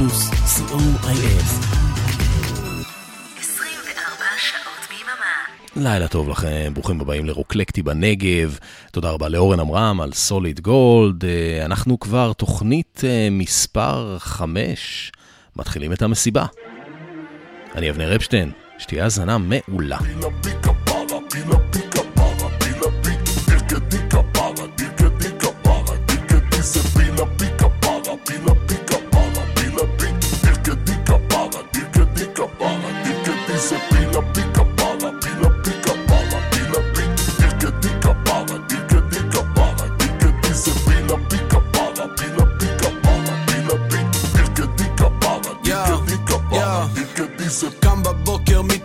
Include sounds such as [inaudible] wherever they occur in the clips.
פלוס, co.il. לילה טוב לכם, ברוכים הבאים לרוקלקטי בנגב. תודה רבה לאורן עמרם על סוליד גולד. אה, אנחנו כבר תוכנית אה, מספר 5, מתחילים את המסיבה. אני אבנר אפשטיין, שתהיה האזנה מעולה.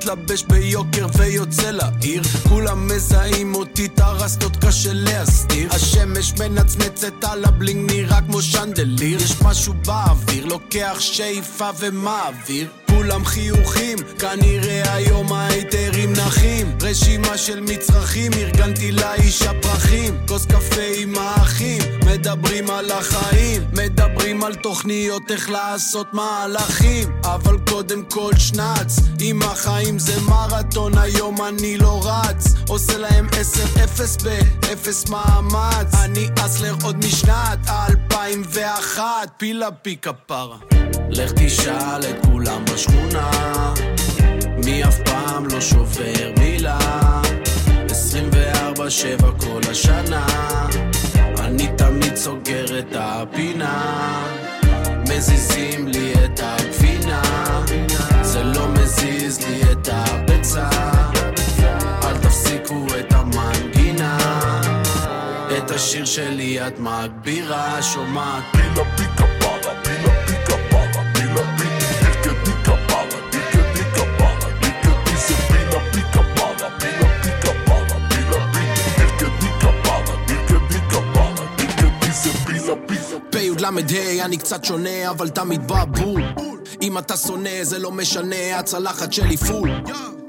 מתלבש ביוקר ויוצא לעיר. כולם מזהים אותי, את הרסטות קשה להסתיר. השמש מנצנצת על ה bling נראה כמו chandelier. יש משהו באוויר, לוקח שאיפה ומעביר כולם חיוכים, כנראה היום ההייטרים נחים. רשימה של מצרכים, ארגנתי לאיש הפרחים. כוס קפה עם האחים, מדברים על החיים. מדברים על תוכניות איך לעשות מהלכים. אבל קודם כל שנץ, עם החיים זה מרתון היום אני לא רץ. עושה להם עשר אפס באפס מאמץ. אני hustler עוד משנת 2001 פילה פי כפרה לך תשאל את כולם בשכונה. מי אף פעם לא שובר מילה? 24-7 כל השנה. אני תמיד סוגר את הפינה. מזיזים לי את הגבינה זה לא מזיז לי את הביצה. אל תפסיקו את המנגינה. את השיר שלי את מגבירה. שומעת. פילה פיקה ל"ה, אני קצת שונה, אבל תמיד בא בול. אם אתה שונא, זה לא משנה, הצלחת שלי פול.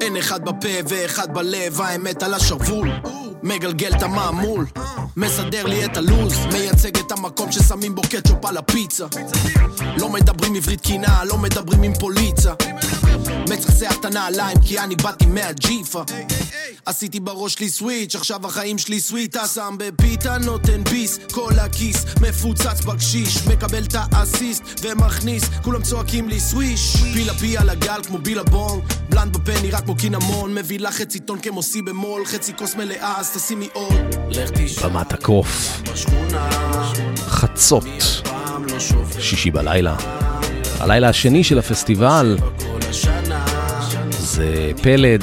אין אחד בפה ואחד בלב, האמת על השרוול. מגלגל את המעמול, מסדר לי את הלו"ז, מייצג את המקום ששמים בו קטשופ על הפיצה. לא מדברים עברית קינה, לא מדברים עם פוליצה. מצחצח את הנעליים כי אני באתי מהג'יפה. עשיתי בראש שלי סוויץ', עכשיו החיים שלי סוויטה שם בפיתה נותן ביס, כל הכיס מפוצץ בקשיש מקבל את האסיסט ומכניס, כולם צועקים לי סוויש פילה פי על הגל כמו בילבונג בלנד בפה נראה כמו קינמון מביא לך חצי טון כמו סי במול חצי כוס מלאה תשימי עוד? לך תשאל במת הקוף. חצות. שישי בלילה. הלילה השני של הפסטיבל. זה פלד.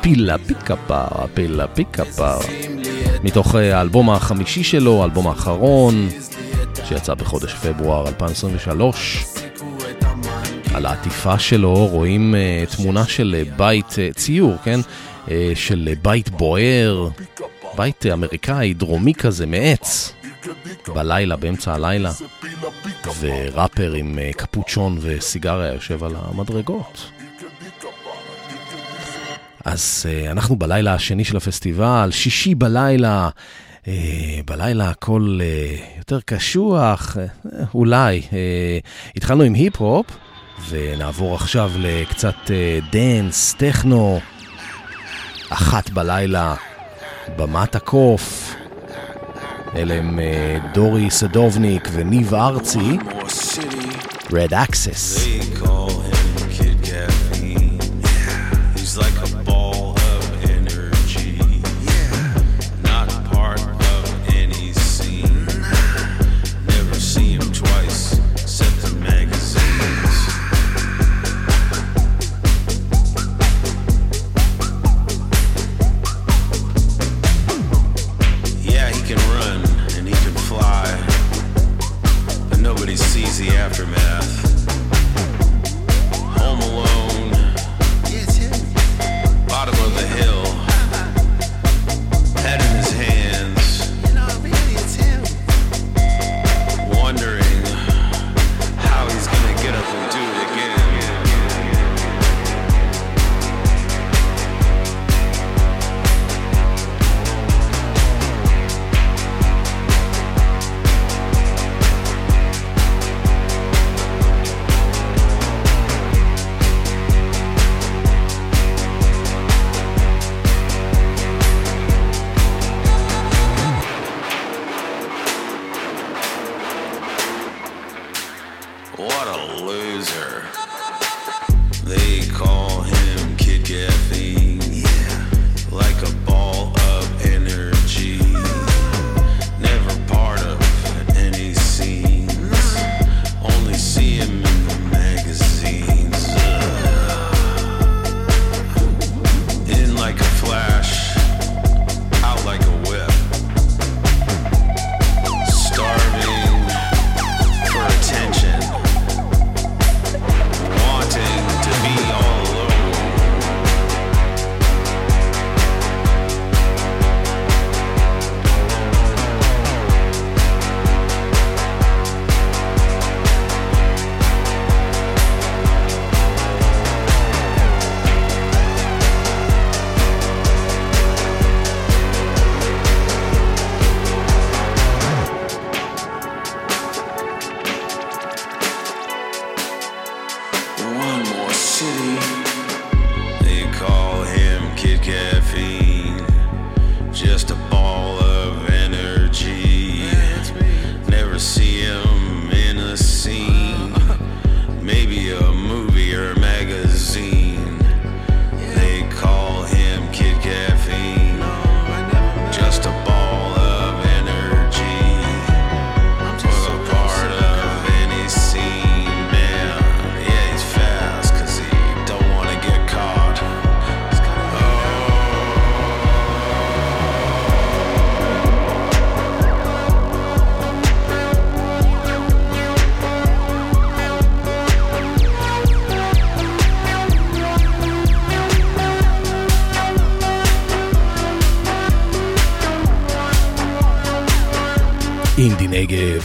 פילה פיקה פארה, פילה פיקה פארה. מתוך אה, האלבום החמישי שלו, האלבום האחרון, שיצא בחודש פברואר 2023. על העטיפה שלו רואים uh, תמונה של uh, בית, uh, ציור, כן? Uh, של בית בוער, בית אמריקאי, דרומי כזה, מעץ, בלילה, באמצע הלילה, וראפר עם uh, קפוצ'ון וסיגריה יושב על המדרגות. אז uh, אנחנו בלילה השני של הפסטיבל, שישי בלילה, בלילה הכל יותר קשוח, אולי. התחלנו עם היפ-הופ, ונעבור עכשיו לקצת דנס, טכנו, אחת בלילה, במת הקוף. אלה הם אה, דורי סדובניק וניב ארצי, Red Axes.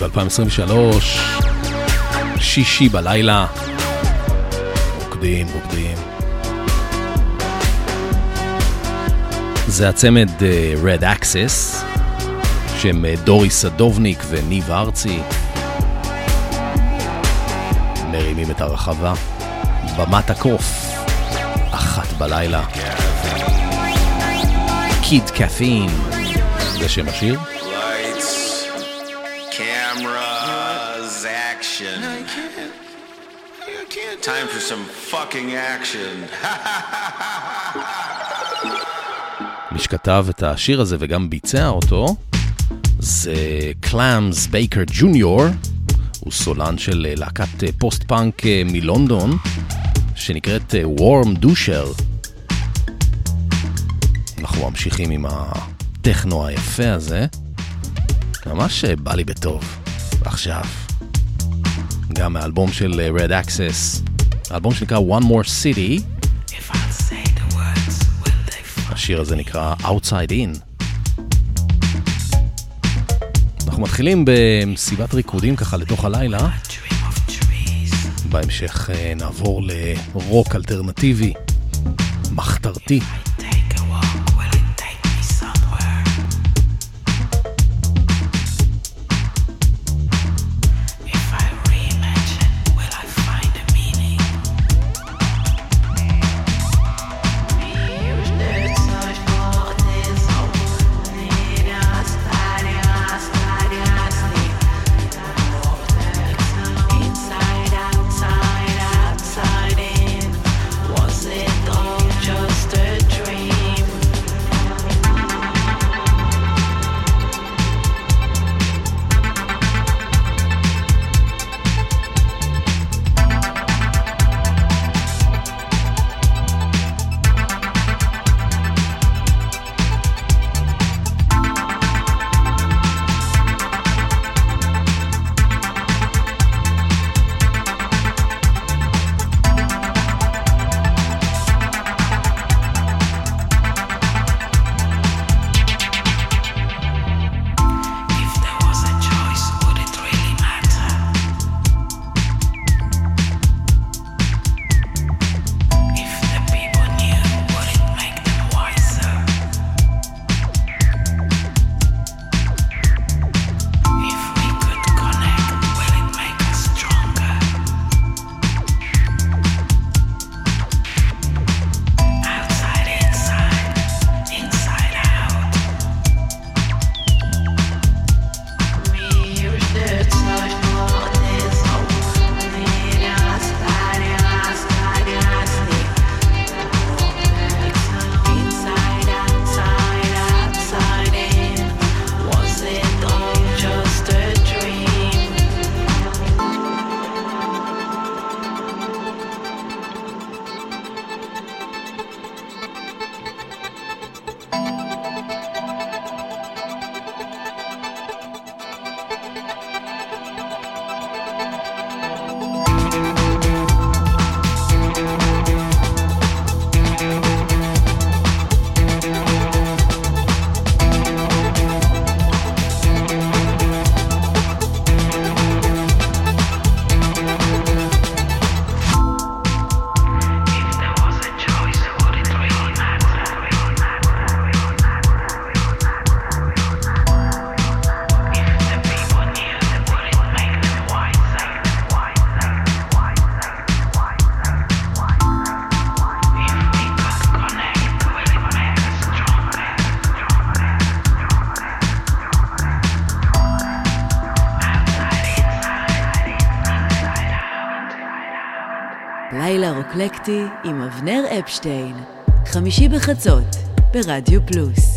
2023, שישי בלילה, רוקדים, רוקדים. זה הצמד uh, Red Access, שהם uh, דורי סדובניק וניב ארצי. מרימים את הרחבה, במת הקוף, אחת בלילה. קיד קפין, זה שם השיר. Some fucking action. מי שכתב את השיר הזה וגם ביצע אותו זה קלאמס בייקר ג'וניור, הוא סולן של להקת פוסט פאנק מלונדון שנקראת Warmduscher. אנחנו ממשיכים עם הטכנו היפה הזה, ממש בא לי בטוב. עכשיו, גם מהאלבום של Red Access, האלבום שנקרא One More City. השיר הזה נקרא Outside In. אנחנו מתחילים במסיבת ריקודים ככה לתוך הלילה. בהמשך אה, נעבור לרוק אלטרנטיבי, מחתרתי. לילה רוקלקטי עם אבנר אפשטיין, חמישי בחצות, ברדיו פלוס.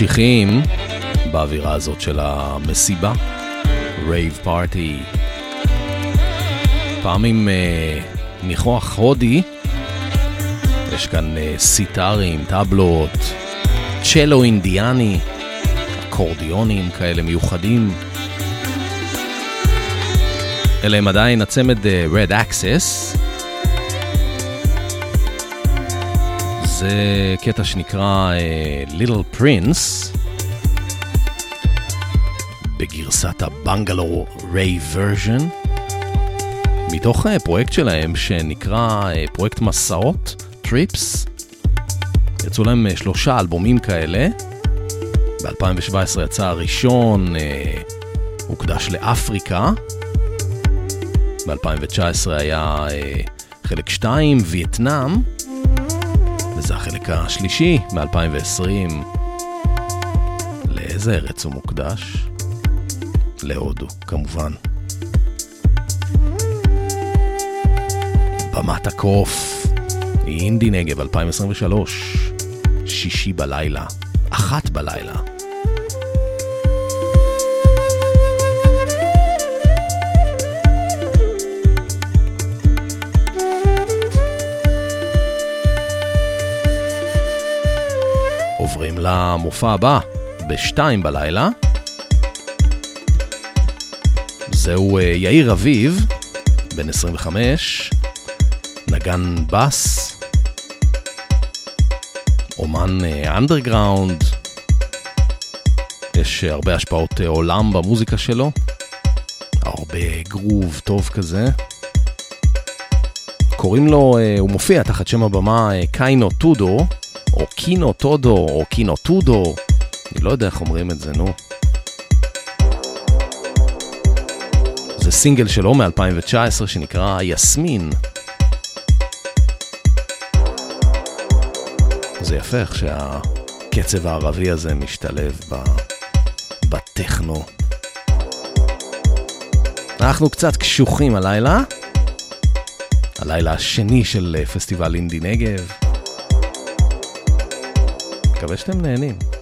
ממשיכים באווירה הזאת של המסיבה, רייב פארטי. פעם עם uh, ניחוח הודי, יש כאן uh, סיטרים, טבלות, צ'לו אינדיאני, אקורדיונים כאלה מיוחדים. אלה הם עדיין הצמד uh, Red Access. זה קטע שנקרא אה, Little Prince, בגרסת הבנגלור reversion, מתוך אה, פרויקט שלהם שנקרא אה, פרויקט מסעות, Trips. יצאו להם אה, שלושה אלבומים כאלה. ב-2017 יצא הראשון, הוקדש לאפריקה. ב-2019 היה חלק 2, וייטנאם. וזה החלק השלישי מ-2020. לאיזה ארץ הוא מוקדש? להודו, כמובן. במת הקוף, אינדי נגב 2023, שישי בלילה, אחת בלילה. עוברים למופע הבא, בשתיים בלילה. זהו אה, יאיר אביב, בן 25, נגן בס, אומן אנדרגראונד, יש הרבה השפעות אה, עולם במוזיקה שלו, הרבה גרוב טוב כזה. קוראים לו, אה, הוא מופיע תחת שם הבמה קיינו טודו, או קינו טודו, או קינו טודו, אני לא יודע איך אומרים את זה, נו. זה סינגל שלו מ-2019 שנקרא יסמין. זה יפה איך שהקצב הערבי הזה משתלב ב... בטכנו. אנחנו קצת קשוחים הלילה. הלילה השני של פסטיבל אינדי נגב. מקווה שאתם נהנים.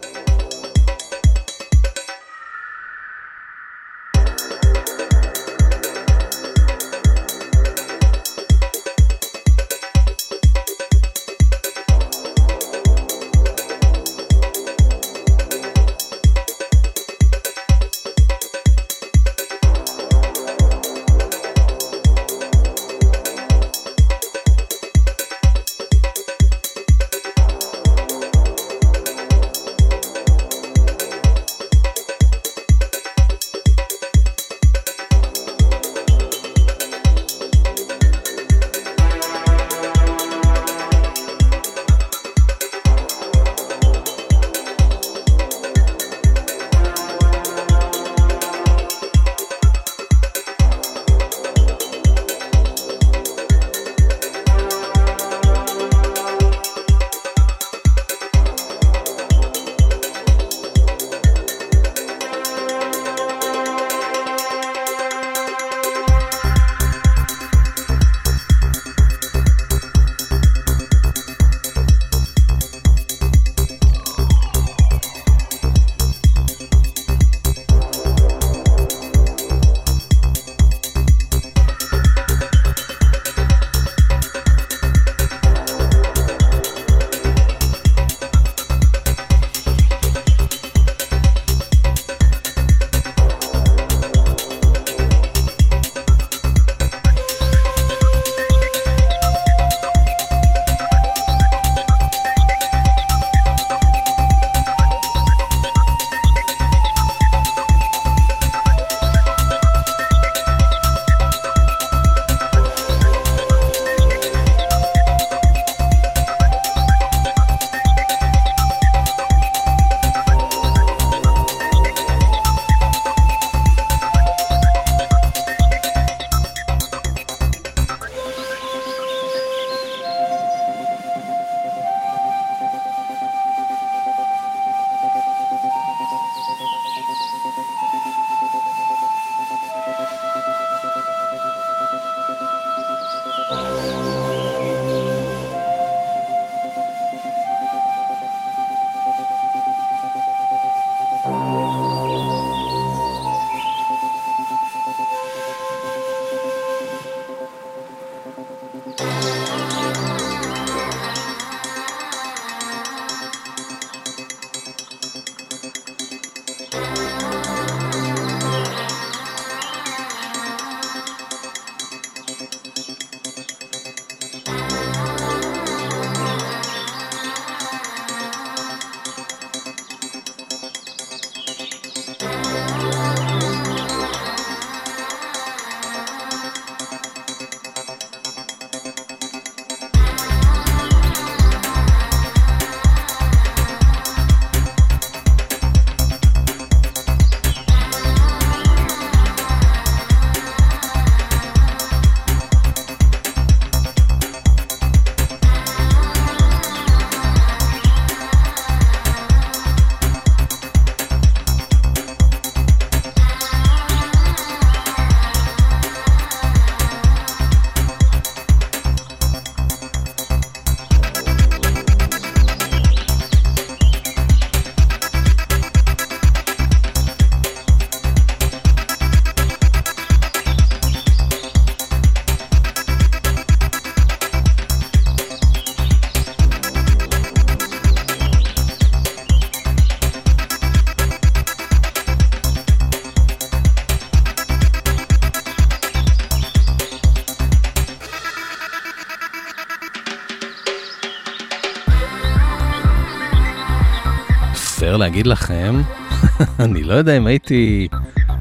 פייר להגיד לכם, [laughs] אני לא יודע אם הייתי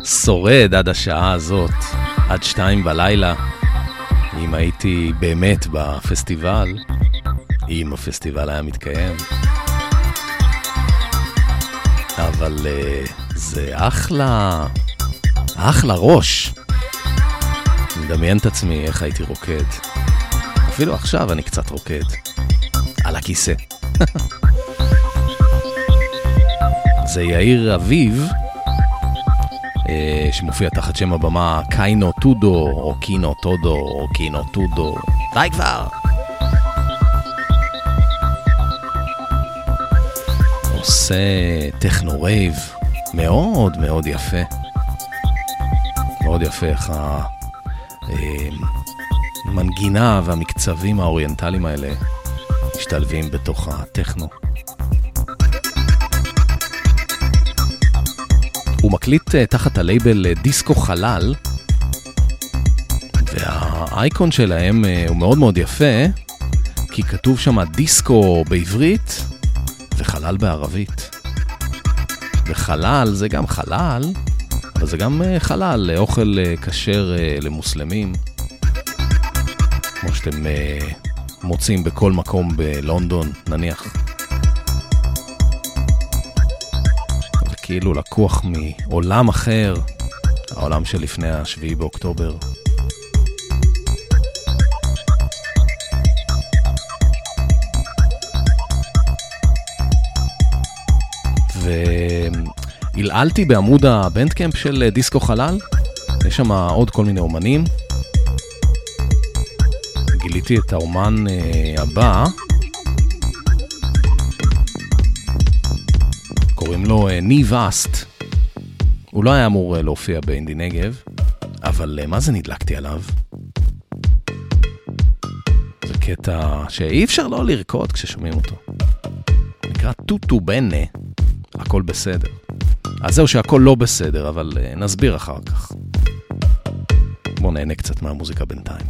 שורד עד השעה הזאת, עד שתיים בלילה, אם הייתי באמת בפסטיבל, אם הפסטיבל היה מתקיים. אבל uh, זה אחלה, אחלה ראש. מדמיין את עצמי איך הייתי רוקד. אפילו עכשיו אני קצת רוקד. על הכיסא. [laughs] זה יאיר אביב, אה, שמופיע תחת שם הבמה קיינו טודו, או קינו טודו, או קינו טודו. די כבר! עושה טכנו רייב מאוד מאוד יפה. מאוד יפה איך המנגינה והמקצבים האוריינטליים האלה משתלבים בתוך הטכנו. הוא מקליט uh, תחת הלייבל uh, דיסקו חלל, והאייקון שלהם uh, הוא מאוד מאוד יפה, כי כתוב שם דיסקו בעברית וחלל בערבית. וחלל זה גם חלל, אבל זה גם חלל, אוכל uh, כשר למוסלמים, כמו שאתם מוצאים בכל מקום בלונדון, נניח. כאילו לקוח מעולם אחר, העולם שלפני השביעי באוקטובר. והלעלתי בעמוד הבנדקאמפ של דיסקו חלל, יש שם עוד כל מיני אומנים. גיליתי את האומן uh, הבא, קוראים לו אה, ניב אסט. הוא לא היה אמור אה, להופיע באינדי נגב, אבל אה, מה זה נדלקתי עליו? זה קטע שאי אפשר לא לרקוד כששומעים אותו. נקרא טוטו בנה, הכל בסדר. אז זהו שהכל לא בסדר, אבל נסביר אחר כך. בואו נהנה קצת מהמוזיקה בינתיים.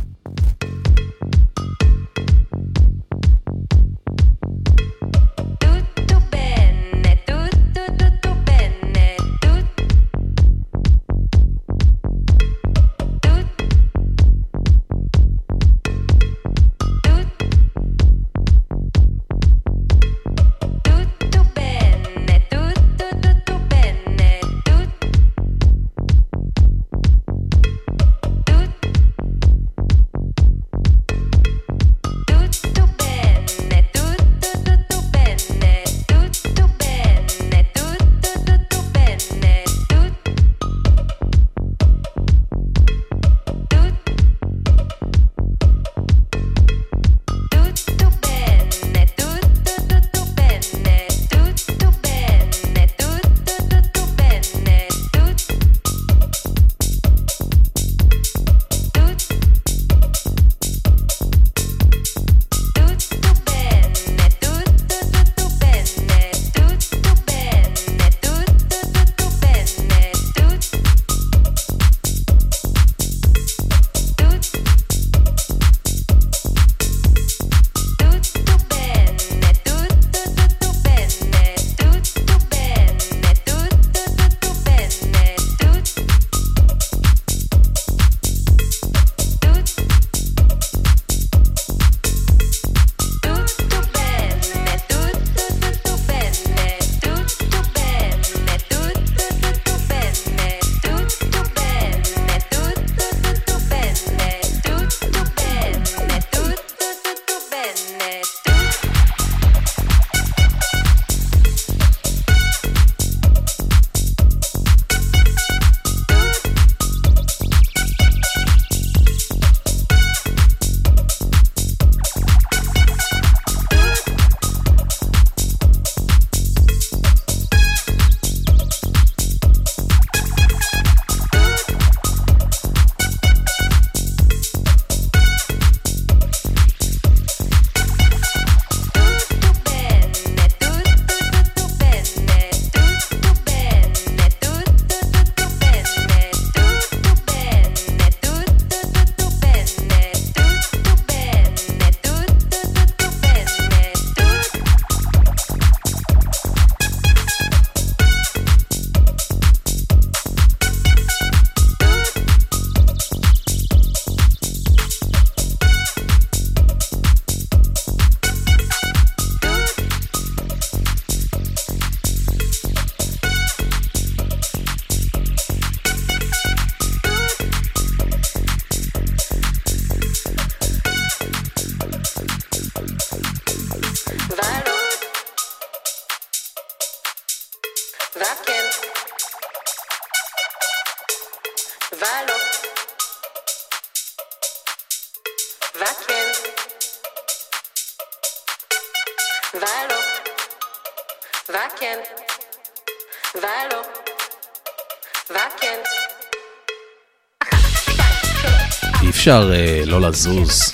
אפשר uh, לא לזוז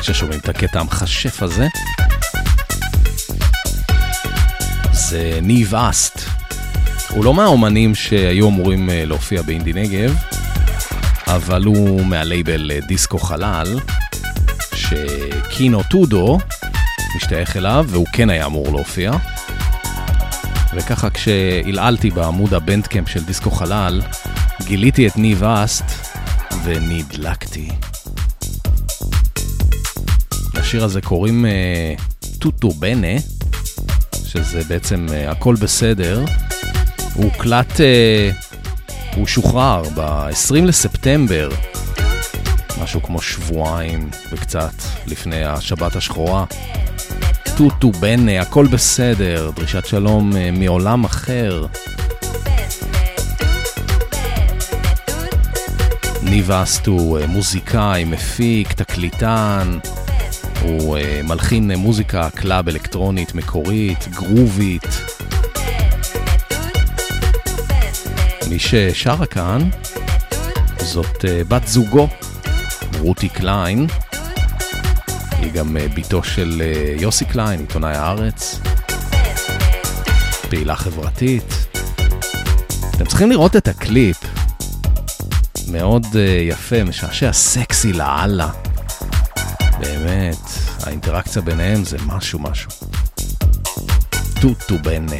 כששומעים את הקטע המכשף הזה. זה ניב אסט. הוא לא מהאומנים שהיו אמורים uh, להופיע באינדי נגב, אבל הוא מהלייבל uh, דיסקו חלל, שקינו טודו משתייך אליו, והוא כן היה אמור להופיע. וככה כשעלעלתי בעמוד הבנדקאמפ של דיסקו חלל, גיליתי את ניב אסט ונדלקתי. לשיר הזה קוראים uh, טוטו בנה, שזה בעצם uh, הכל בסדר. הוא הוקלט, uh, הוא שוחרר ב-20 לספטמבר, משהו כמו שבועיים וקצת לפני השבת השחורה. טוטו בנה, הכל בסדר, דרישת שלום uh, מעולם אחר. ניב אסט הוא מוזיקאי, מפיק, תקליטן, הוא מלחין מוזיקה club אלקטרונית מקורית, גרובית. מי ששרה כאן זאת בת זוגו, רותי קליין. היא גם בתו של יוסי קליין, עיתונאי הארץ. פעילה חברתית. אתם צריכים לראות את הקליפ. מאוד אה, יפה, משעשע, סקסי לאללה. באמת, האינטראקציה ביניהם זה משהו משהו. טוטו בנה.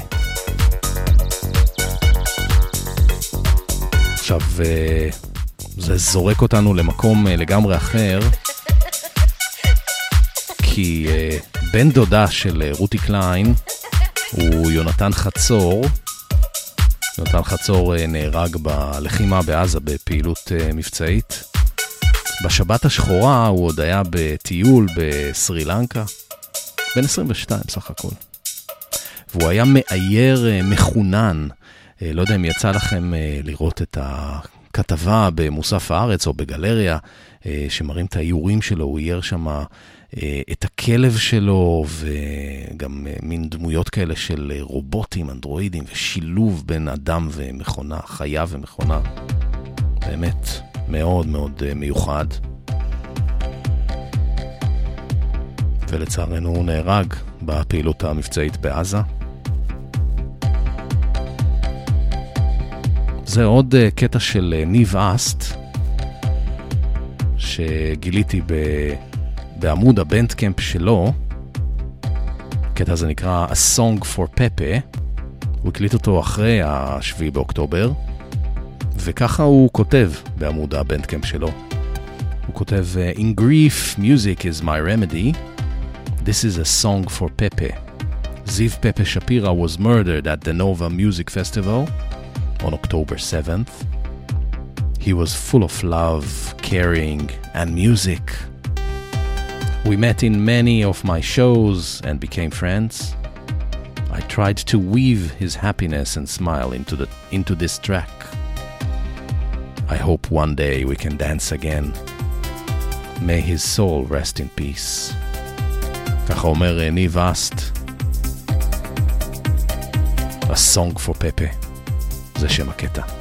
עכשיו, אה, זה זורק אותנו למקום אה, לגמרי אחר, כי אה, בן דודה של רותי קליין הוא יונתן חצור, יונתן חצור נהרג בלחימה בעזה בפעילות מבצעית. בשבת השחורה הוא עוד היה בטיול בסרי לנקה, בן 22 סך הכל. והוא היה מאייר מחונן. לא יודע אם יצא לכם לראות את הכתבה במוסף הארץ או בגלריה, שמראים את האיורים שלו, הוא אייר שם את הכלב שלו וגם מין דמויות כאלה של רובוטים, אנדרואידים ושילוב בין אדם ומכונה, חיה ומכונה. באמת מאוד מאוד מיוחד. ולצערנו הוא נהרג בפעילות המבצעית בעזה. זה עוד קטע של ניב אסט, שגיליתי ב... בעמוד הבנדקמפ שלו, הקטע הזה נקרא A Song for Pepe, הוא הקליט אותו אחרי ה-7 באוקטובר, וככה הוא כותב בעמוד הבנדקמפ שלו. הוא כותב In grief, music is my remedy. This is a song for Pepe. Ziv Pepe Shapira was murdered at the Nova Music Festival on October 7th. He was full of love, caring, and music. We met in many of my shows and became friends. I tried to weave his happiness and smile into, the, into this track. I hope one day we can dance again. May his soul rest in peace. ככה אומר ניב אסט. A song for Pepe. זה שם הקטע.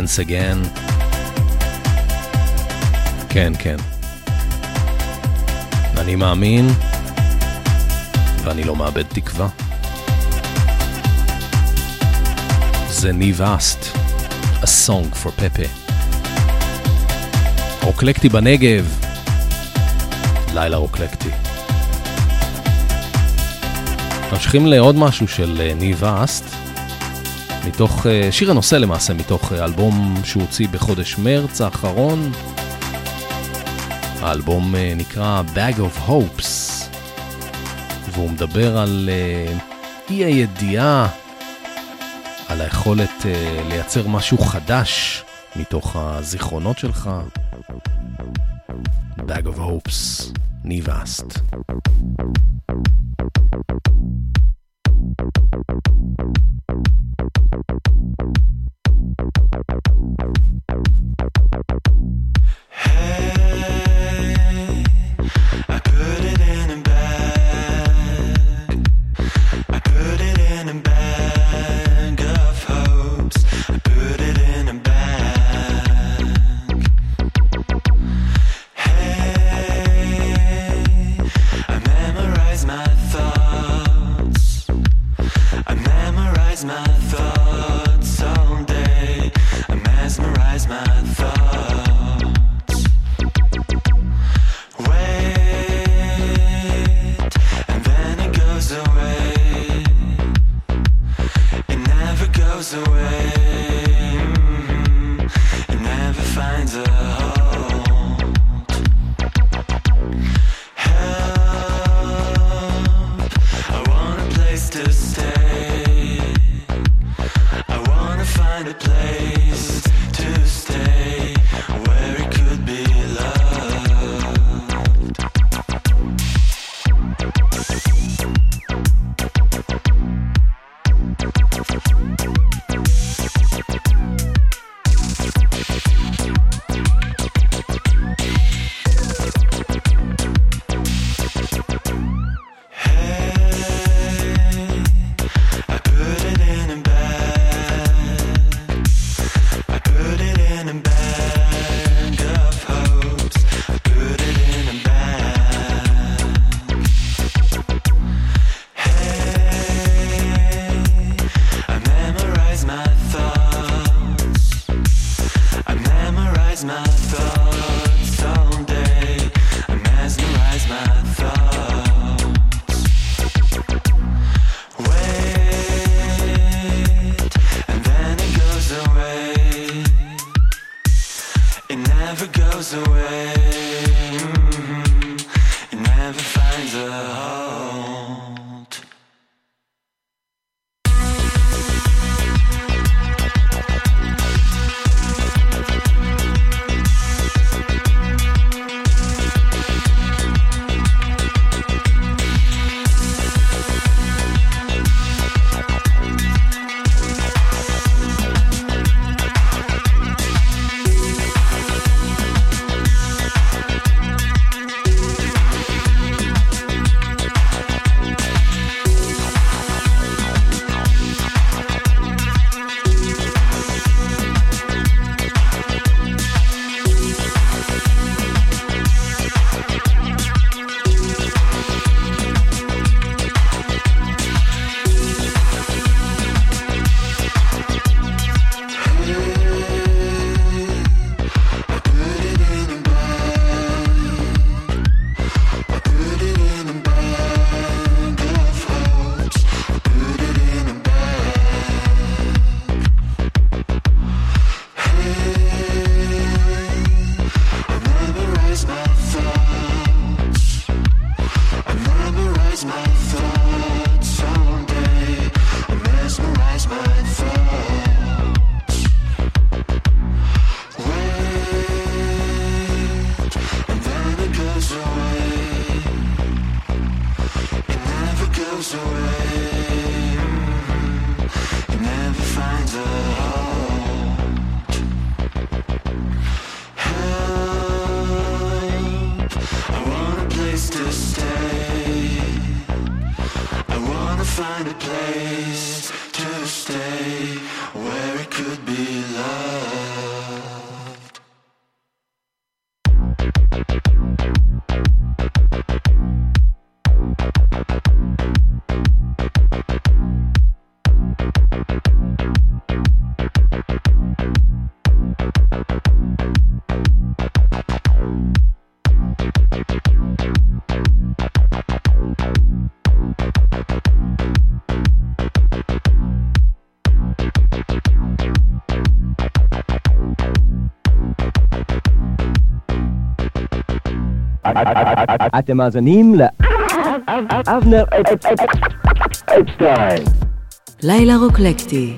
Dance Again. כן, כן. אני מאמין, ואני לא מאבד תקווה. זה ניב אסט, A Song for Pepe. רוקלקטי בנגב, לילה רוקלקטי. ממשיכים לעוד משהו של אה, ניב אסט. מתוך, אה, שיר הנושא למעשה, מתוך אה, אלבום שהוא הוציא בחודש מרץ האחרון. האלבום אה, נקרא Bag of Hopes, והוא מדבר על אי הידיעה, על היכולת לייצר משהו חדש מתוך הזיכרונות שלך. Bag of Hopes, ניבאסט. my thoughts. אתם מאזינים לאבנר אפשטיין. לילה רוקלקטי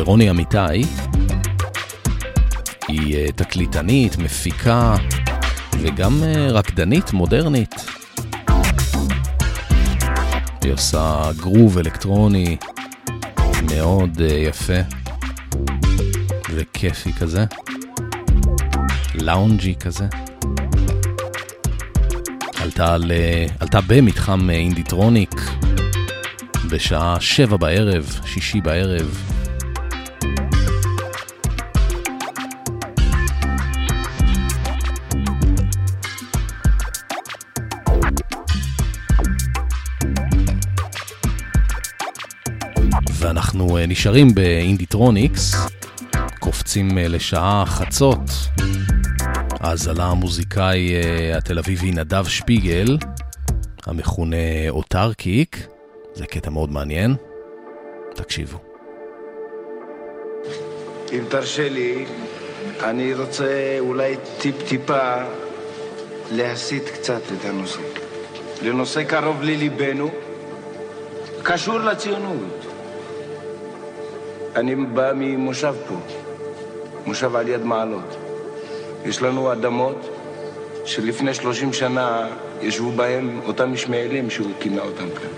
רוני אמיתי. היא אה, תקליטנית, מפיקה וגם אה, רקדנית מודרנית. היא עושה גרוב אלקטרוני מאוד יפה וכיפי כזה, לאונג'י כזה. עלתה, על, עלתה במתחם אינדיטרוניק בשעה שבע בערב, שישי בערב, נשארים באינדיטרוניקס, קופצים אה, לשעה חצות. אז עלה המוזיקאי אה, התל אביבי נדב שפיגל, המכונה אוטרקיק, זה קטע מאוד מעניין. תקשיבו. אם תרשה לי, אני רוצה אולי טיפ-טיפה להסיט קצת את הנושא. לנושא קרוב לליבנו, קשור לציונות. אני בא ממושב פה, מושב על יד מעלות. יש לנו אדמות שלפני שלושים שנה ישבו בהם אותם ישמעאלים שהוא כינה אותם כאן.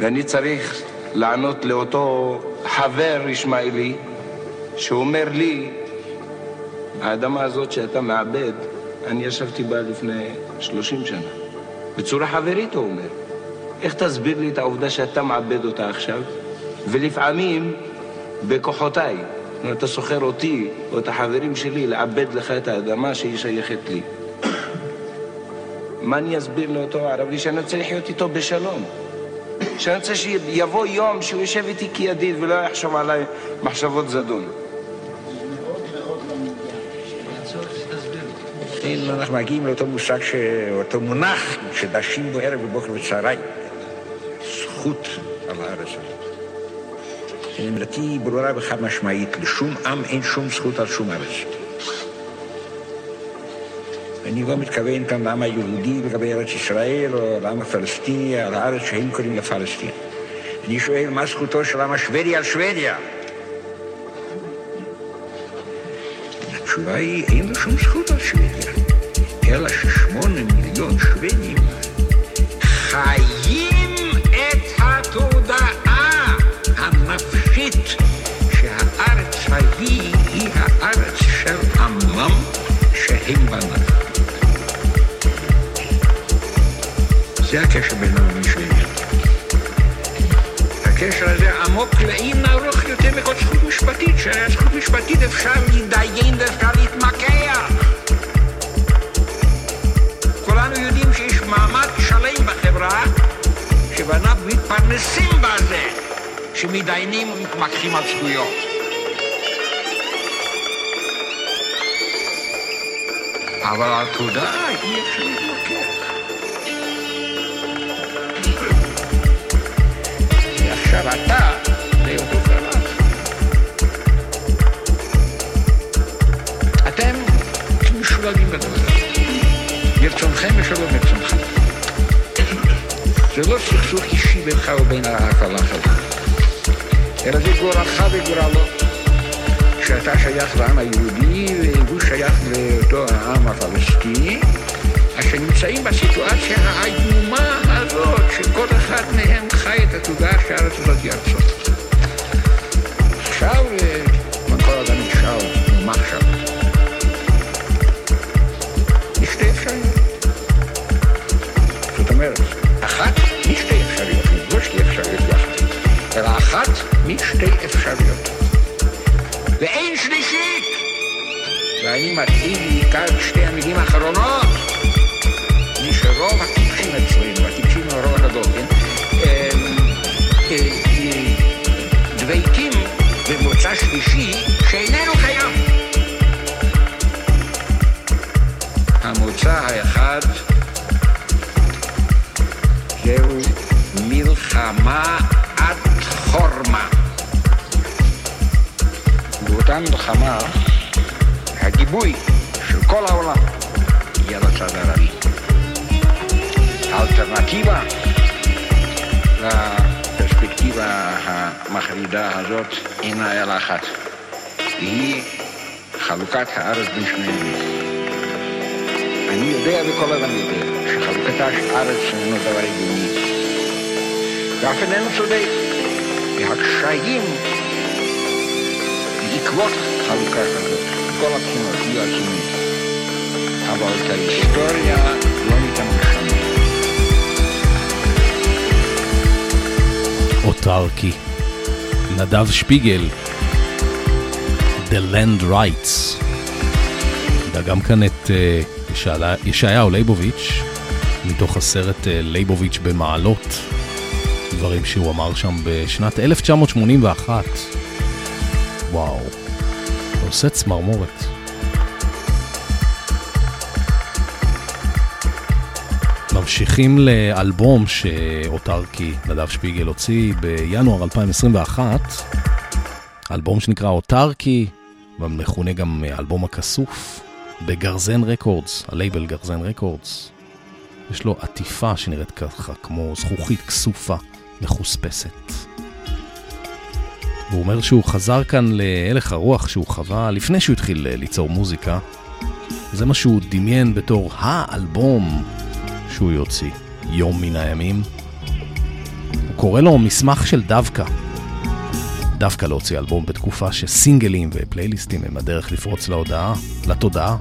ואני צריך לענות לאותו חבר ישמעאלי שאומר לי, האדמה הזאת שאתה מעבד, אני ישבתי בה לפני שלושים שנה. בצורה חברית הוא אומר. איך תסביר לי את העובדה שאתה מעבד אותה עכשיו? ולפעמים בכוחותיי. זאת אומרת, אתה סוחר אותי או את החברים שלי לעבד לך את האדמה שהיא שייכת לי. מה אני אסביר לאותו ערבי שאני רוצה לחיות איתו בשלום? שאני רוצה שיבוא יום שהוא יושב איתי כידיד ולא יחשוב עליי מחשבות זדון. אנחנו מגיעים לאותו מושג, אותו מונח שדשים בו ערב ובוקר וצהריים. זכות על הארץ הזאת. עמדתי ברורה וחד משמעית, לשום עם אין שום זכות על שום ארץ. אני לא מתכוון כאן לעם היהודי לגבי ארץ ישראל או לעם הפלסטיני על הארץ שהם קוראים לפלסטין. אני שואל מה זכותו של העם השוודי על שוודיה? התשובה היא, אין לו שום זכות על שוודיה, אלא ששמונה מיליון שוודים חיים בניו. זה הקשר לבין שוודיה. הקשר הזה עמוק לאין ארוך יותר מכל זכות משפטית, זכות משפטית אפשר להתדיין ואפשר להתמקח. כולנו יודעים שיש מעמד שלם בחברה שבניו מתפרנסים בזה, שמתדיינים ומתמקחים על זכויות. אבל התודעה אי אפשר להתמקח. עכשיו אתה באותו קרב. אתם משולבים בדבר הזה. ברצונכם ושלא ברצונכם. זה לא סכסוך אישי בינך ובין הזה, אלא זה גורלך וגורלו. שאתה שייך לעם היהודי והוא שייך לאותו העם הפלסטיני, אשר נמצאים בסיטואציה האיומה הזאת, שכל אחד מהם חי את התודעה שהארץ הזאת היא ארצו. עכשיו, כל אדם נשאר, מה עכשיו? יש שתי אפשרויות. זאת אומרת, אחת משתי אפשרויות, לא שתי אפשרויות יחד, אלא אחת משתי אפשרויות. ואין שלישית! ואני מתאים בעיקר שתי המילים האחרונות. מי שרוב הטיפשים אצלנו, הטיפשים הרוב הגדול, כן? דבקים במוצא שלישי שאיננו קיים. המוצא האחד זהו מלחמה עד חורמה. באותה מלחמה הגיבוי של כל העולם יהיה לצד הערבי. האלטרנטיבה לפרספקטיבה המחרידה הזאת אינה אלא אחת, והיא חלוקת הארץ בין שני ימים. אני יודע וכל אדם יודע שחלוקתה של הארץ אינו דבר הגיוני, ואף איננו צודק, והקשיים בעקבות חלוקה כזאת, כל הבחינות יהיו עצומים. אבל את ההיסטוריה לא ניתן לשנות. אוטרקי. נדב שפיגל, The Land Rights. דגם כאן את uh, ישעיהו ליבוביץ', מתוך הסרט uh, ליבוביץ' במעלות, דברים שהוא אמר שם בשנת 1981. וואו, עושה צמרמורת. ממשיכים לאלבום שאוטרקי, נדב שפיגל, הוציא בינואר 2021, אלבום שנקרא אוטרקי, ומכונה גם אלבום הכסוף, בגרזן Records, הלייבל גרזן Records. יש לו עטיפה שנראית ככה, כמו זכוכית כסופה, מחוספסת. והוא אומר שהוא חזר כאן להלך הרוח שהוא חווה לפני שהוא התחיל ליצור מוזיקה. זה מה שהוא דמיין בתור האלבום שהוא יוציא, יום מן הימים. הוא קורא לו מסמך של דווקא. דווקא להוציא אלבום בתקופה שסינגלים ופלייליסטים הם הדרך לפרוץ להודעה, לתודעה.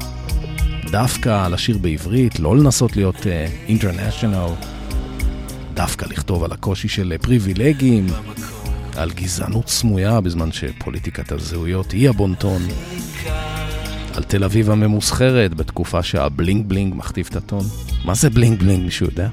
דווקא לשיר בעברית, לא לנסות להיות אינטרנשיונל. Uh, דווקא לכתוב על הקושי של פריבילגים, על גזענות סמויה בזמן שפוליטיקת הזהויות היא הבונטון. על תל אביב הממוסחרת בתקופה שה bling bling מכתיב את הטון. מה זה bling bling, מישהו יודע?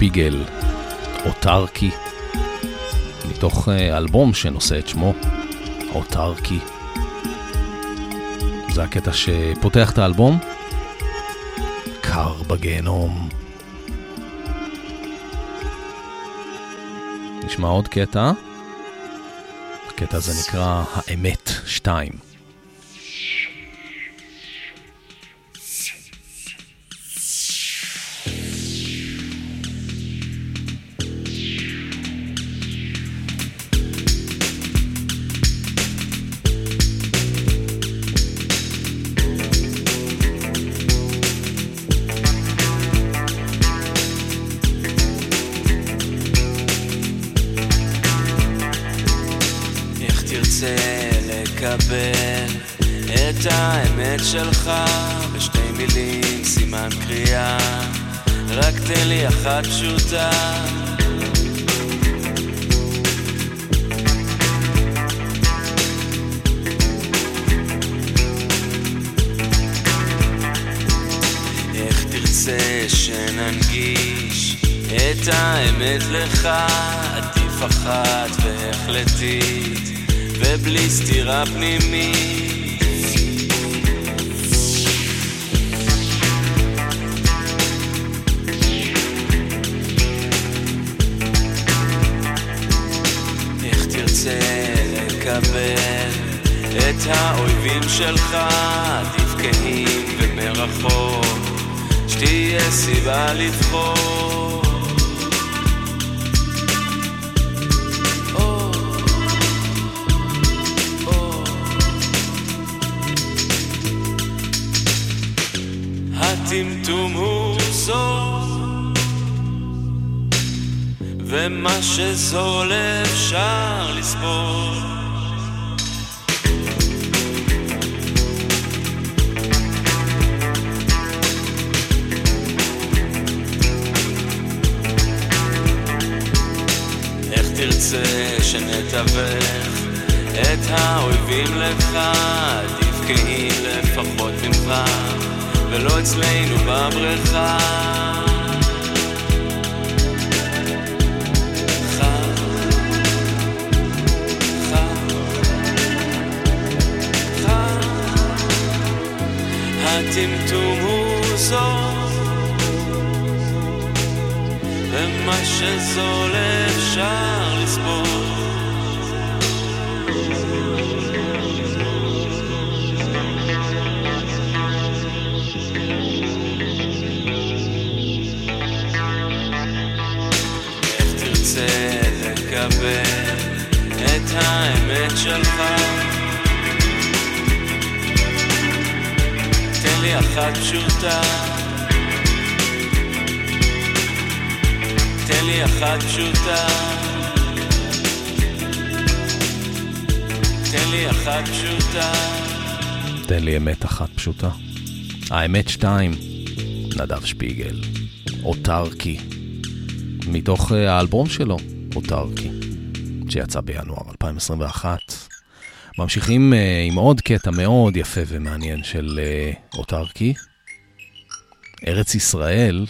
שפיגל, אוטרקי, מתוך אה, אלבום שנושא את שמו, אוטרקי. זה הקטע שפותח את האלבום, קר בגיהנום. נשמע עוד קטע. הקטע הזה נקרא האמת 2. את האויבים שלך, כהים ומרחוק, שתהיה סיבה לבחור. הטמטום הוא סוף, ומה שזול אפשר לסבול. שנתווך את האויבים לך, כי לפחות ממך, ולא אצלנו בבריכה. הטמטום הוא זאת, ומה שזול אפשר לקבל את האמת שלך. תן לי אחת פשוטה. תן לי אחת פשוטה. תן לי אחת פשוטה. תן לי אמת אחת פשוטה. האמת שתיים, נדב שפיגל, אוטרקי, מתוך אה, האלבום שלו, אוטרקי, שיצא בינואר 2021. ממשיכים uh, עם עוד קטע מאוד יפה ומעניין של uh, אוטרקי. ארץ ישראל,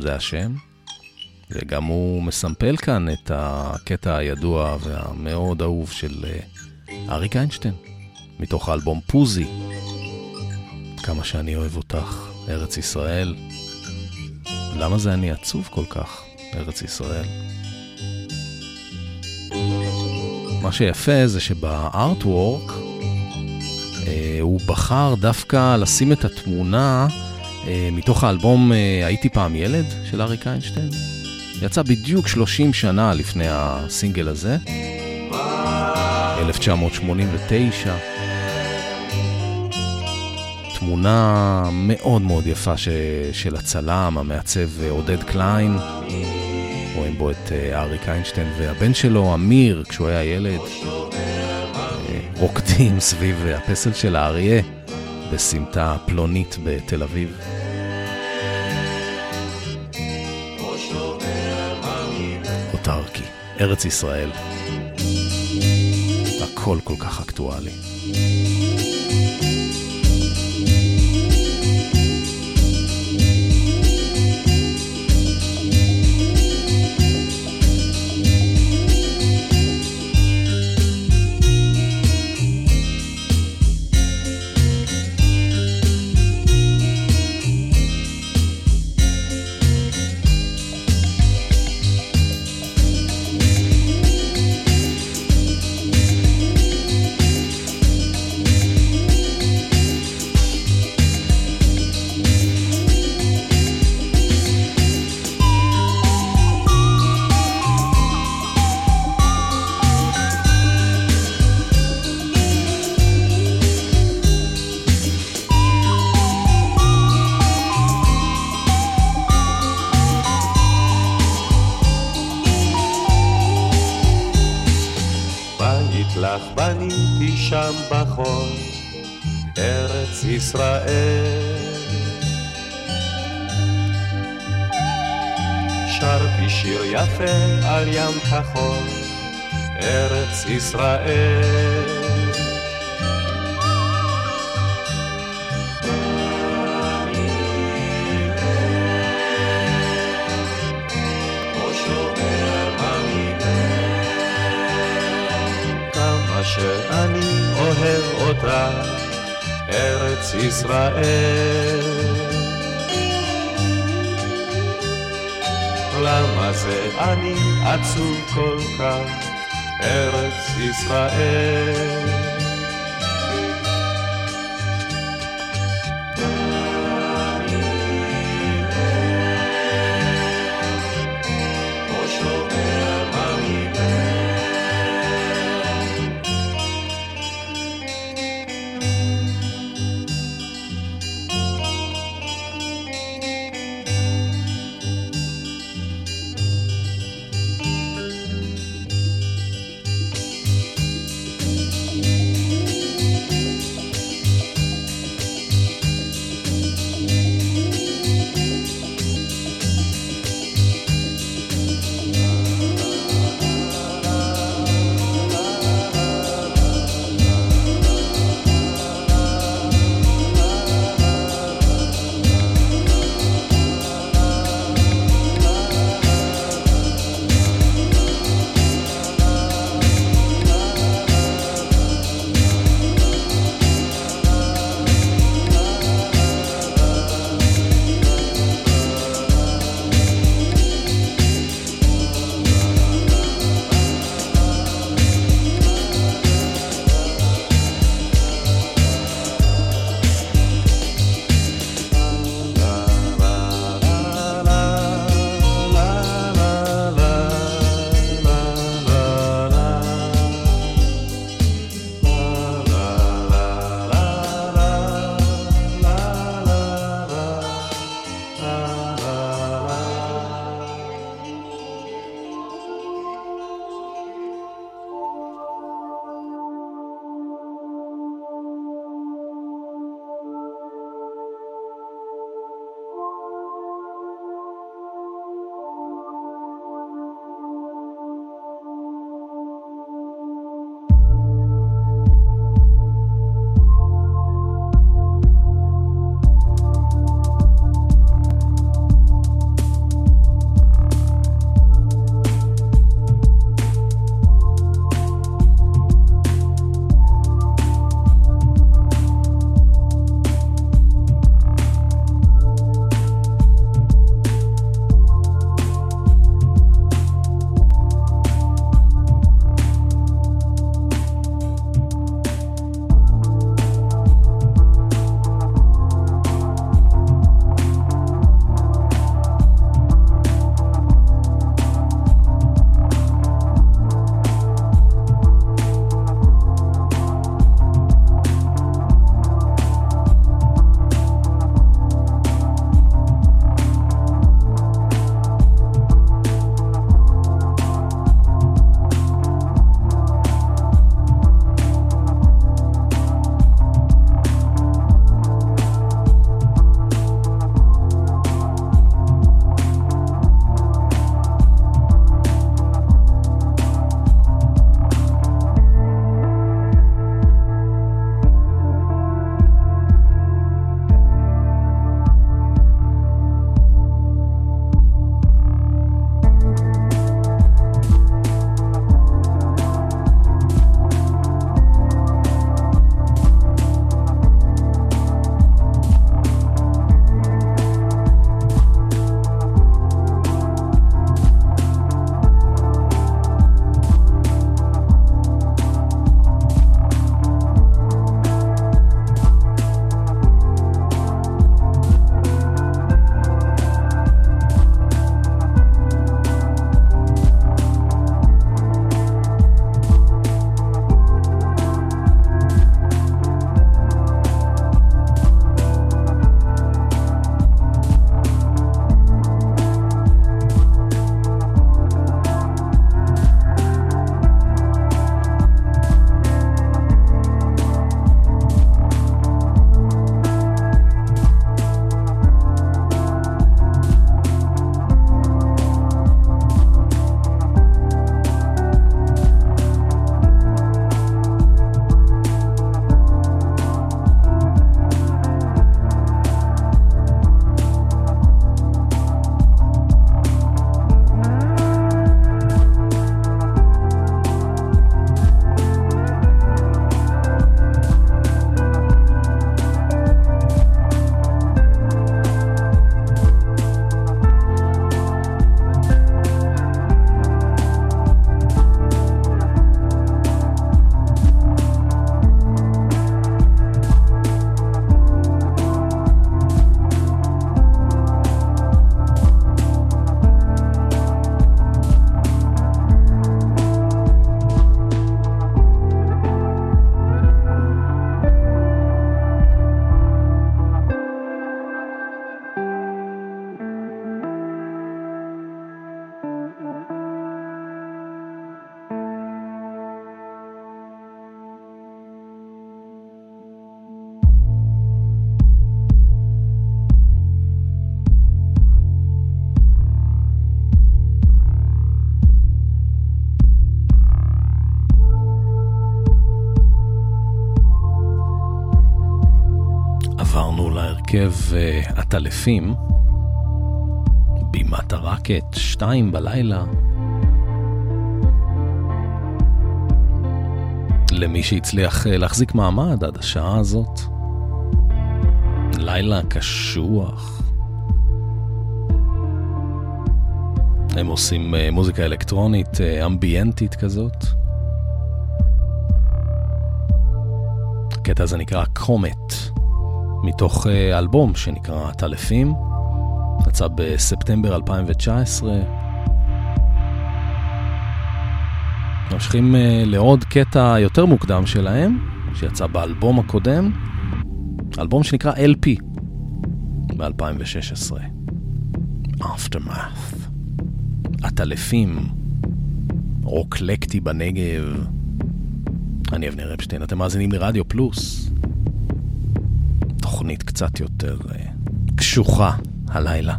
זה השם, וגם הוא מסמפל כאן את הקטע הידוע והמאוד אהוב של uh, אריק איינשטיין, מתוך האלבום פוזי. כמה שאני אוהב אותך, ארץ ישראל. למה זה אני עצוב כל כך, ארץ ישראל? מה שיפה זה שבארטוורק אה, הוא בחר דווקא לשים את התמונה אה, מתוך האלבום אה, הייתי פעם ילד של אריק איינשטיין. יצא בדיוק 30 שנה לפני הסינגל הזה, 1989. תמונה מאוד מאוד יפה ש... של הצלם, המעצב עודד קליין. רואים בו את אה, אריק איינשטיין והבן שלו, אמיר, כשהוא היה ילד, אה, רוקדים [laughs] סביב הפסל של האריה בסמטה פלונית בתל אביב. אוטרקי, ארץ ישראל. הכל כל כך אקטואלי. שיר יפה על ים כחול, ארץ ישראל. שאני אוהב אותה, ארץ ישראל. למה זה אני עצוב כל כך, ארץ ישראל? הרכב עטלפים, בימת הרקט, שתיים בלילה. למי שהצליח להחזיק מעמד עד השעה הזאת. לילה קשוח. הם עושים מוזיקה אלקטרונית אמביינטית כזאת. הקטע הזה נקרא קומט, מתוך אלבום שנקרא טלפים, יצא בספטמבר 2019. ממשיכים לעוד קטע יותר מוקדם שלהם, שיצא באלבום הקודם, אלבום שנקרא LP, ב-2016. Aftermath. עטלפים, רוקלקטי בנגב. אני אבנר אפשטיין, אתם מאזינים לרדיו פלוס. תוכנית קצת יותר קשוחה הלילה.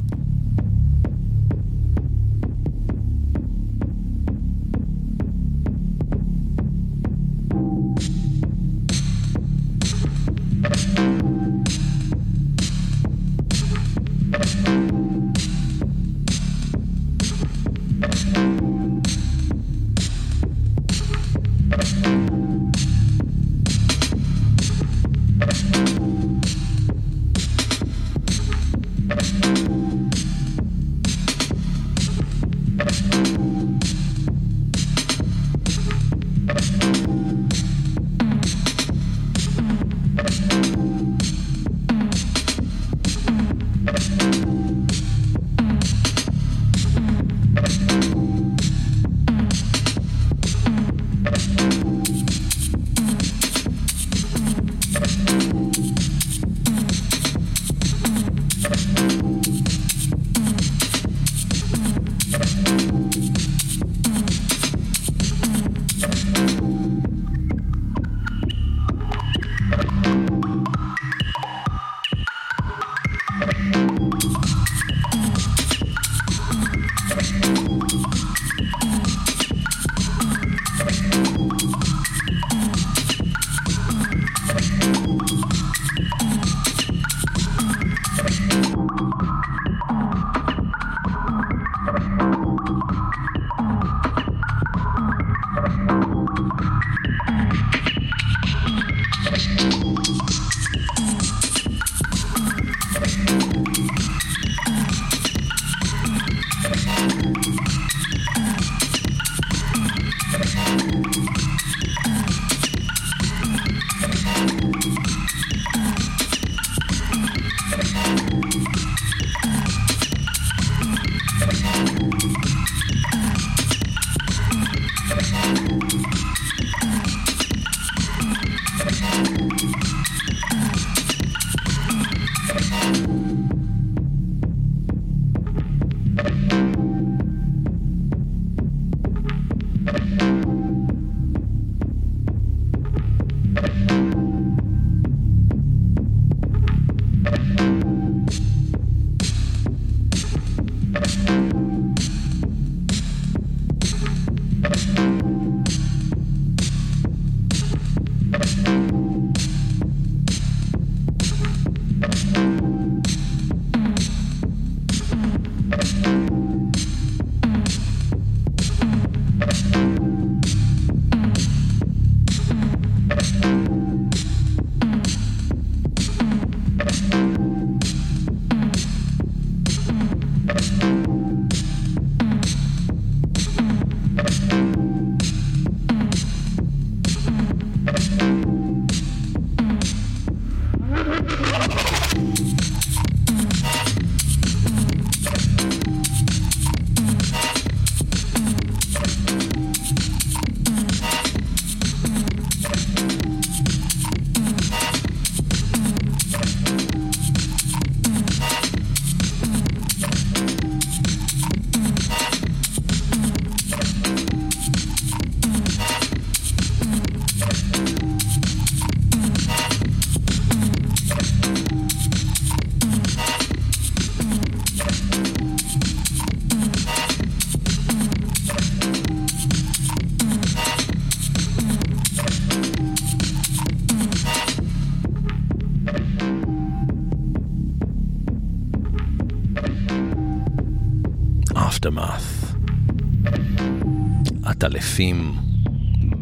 עטלפים,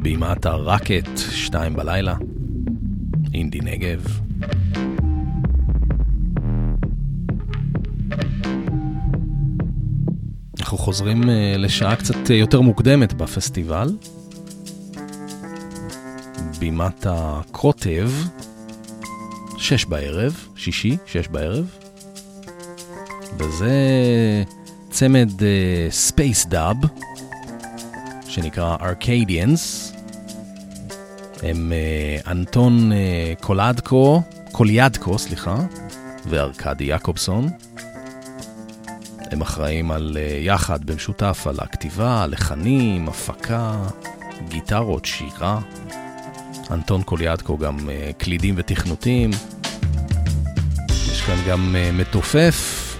בימת הרקט, שתיים בלילה, אינדי נגב. אנחנו חוזרים אה, לשעה קצת יותר מוקדמת בפסטיבל. בימת הקוטב, שש בערב, שישי, שש בערב. וזה צמד space אה, dub, שנקרא ארקדיאנס. הם אה, אנטון אה, קולדקו, קוליאדקו, סליחה, וארקדי יעקובסון. הם אחראים על אה, יחד במשותף על הכתיבה, לחנים, הפקה, גיטרות, שירה. אנטון קוליאדקו גם קלידים ותכנותים. יש כאן גם מתופף,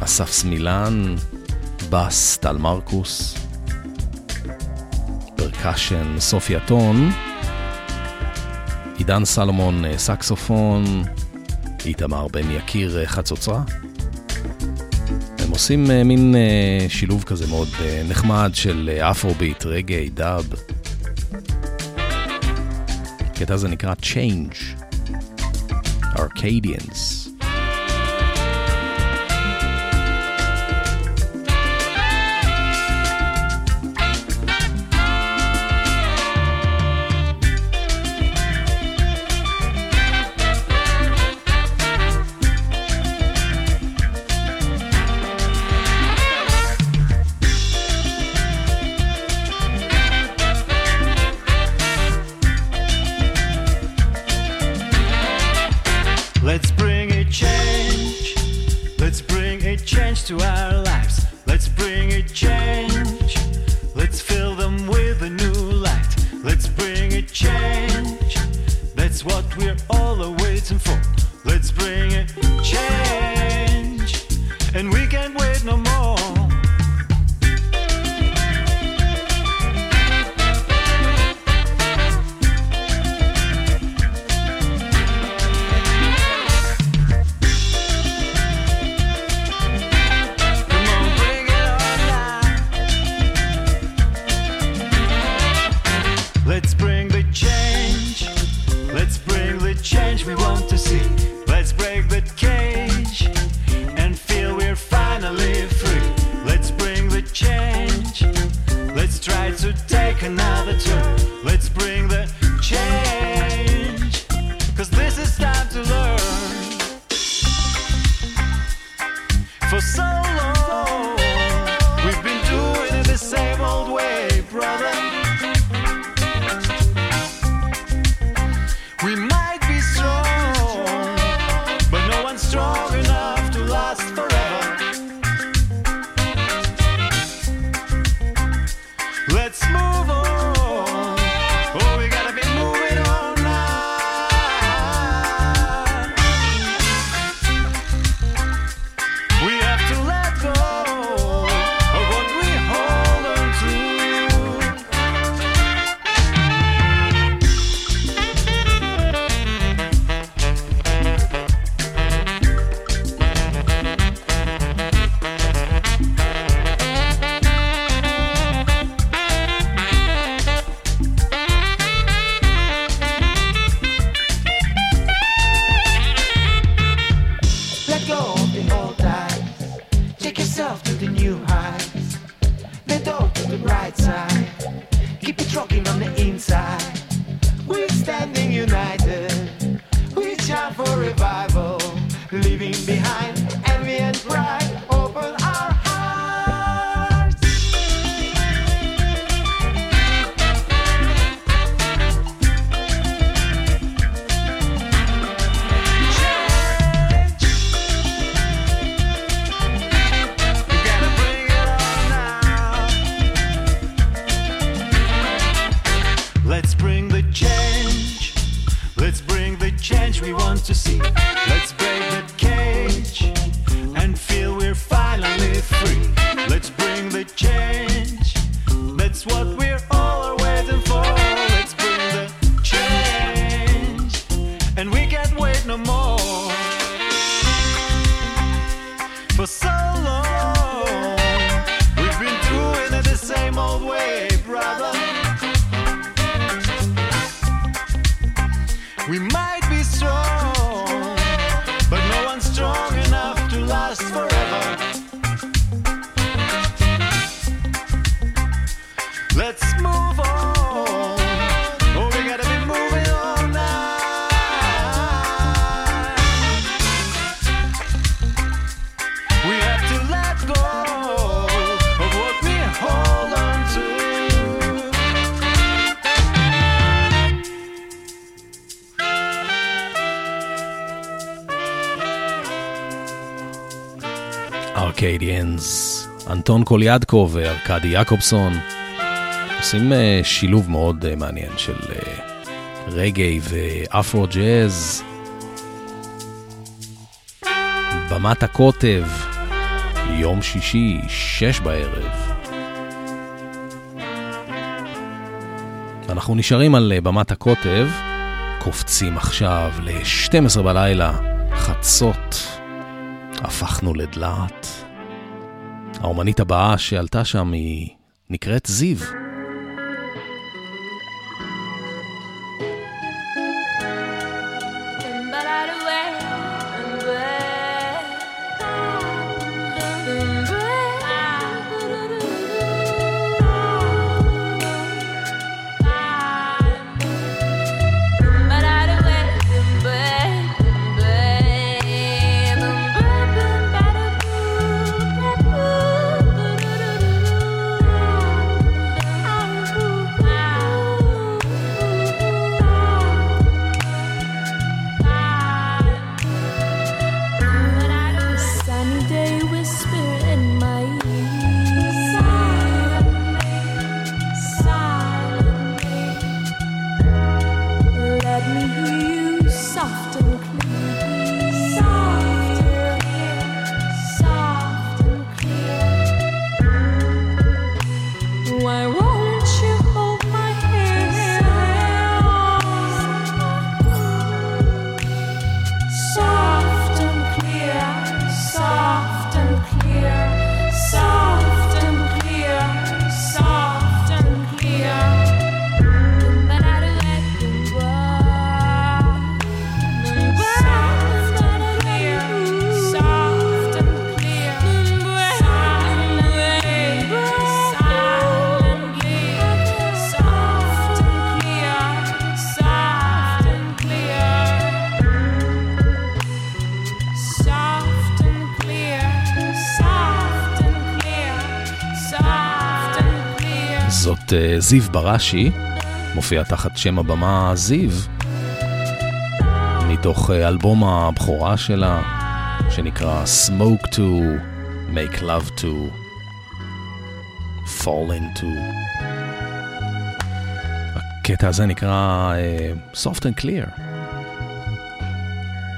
אסף סמילן, בס, טל מרקוס, percussion, סופיה טון, עידן סלומון, אה, סקסופון, איתמר בן יקיר, אה, חצוצרה. הם עושים אה, מין שילוב כזה מאוד נחמד של אפרוביט, רגאיי, dub. הקטע הזה נקרא Change, Arcadians. אנטון קוליאדקו וארקדי יעקובסון עושים אה, שילוב מאוד אה, מעניין של אה, רגעי ואפרו ג'אז. במת הקוטב, יום שישי, שש בערב. אנחנו נשארים על במת הקוטב, קופצים עכשיו ל-12 בלילה, חצות. הפכנו לדלעת. האומנית הבאה שעלתה שם היא נקראת זיו. זיו בראשי, מופיע תחת שם הבמה זיו, מתוך אה, אלבום הבכורה שלה, שנקרא Smoke to Make Love to Fall into. הקטע הזה נקרא uh, Soft and Clear.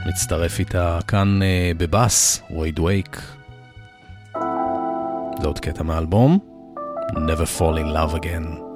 מצטרף איתה כאן uh, בבאס, וייד וייק. זה עוד קטע מהאלבום, Never Fall in Love Again.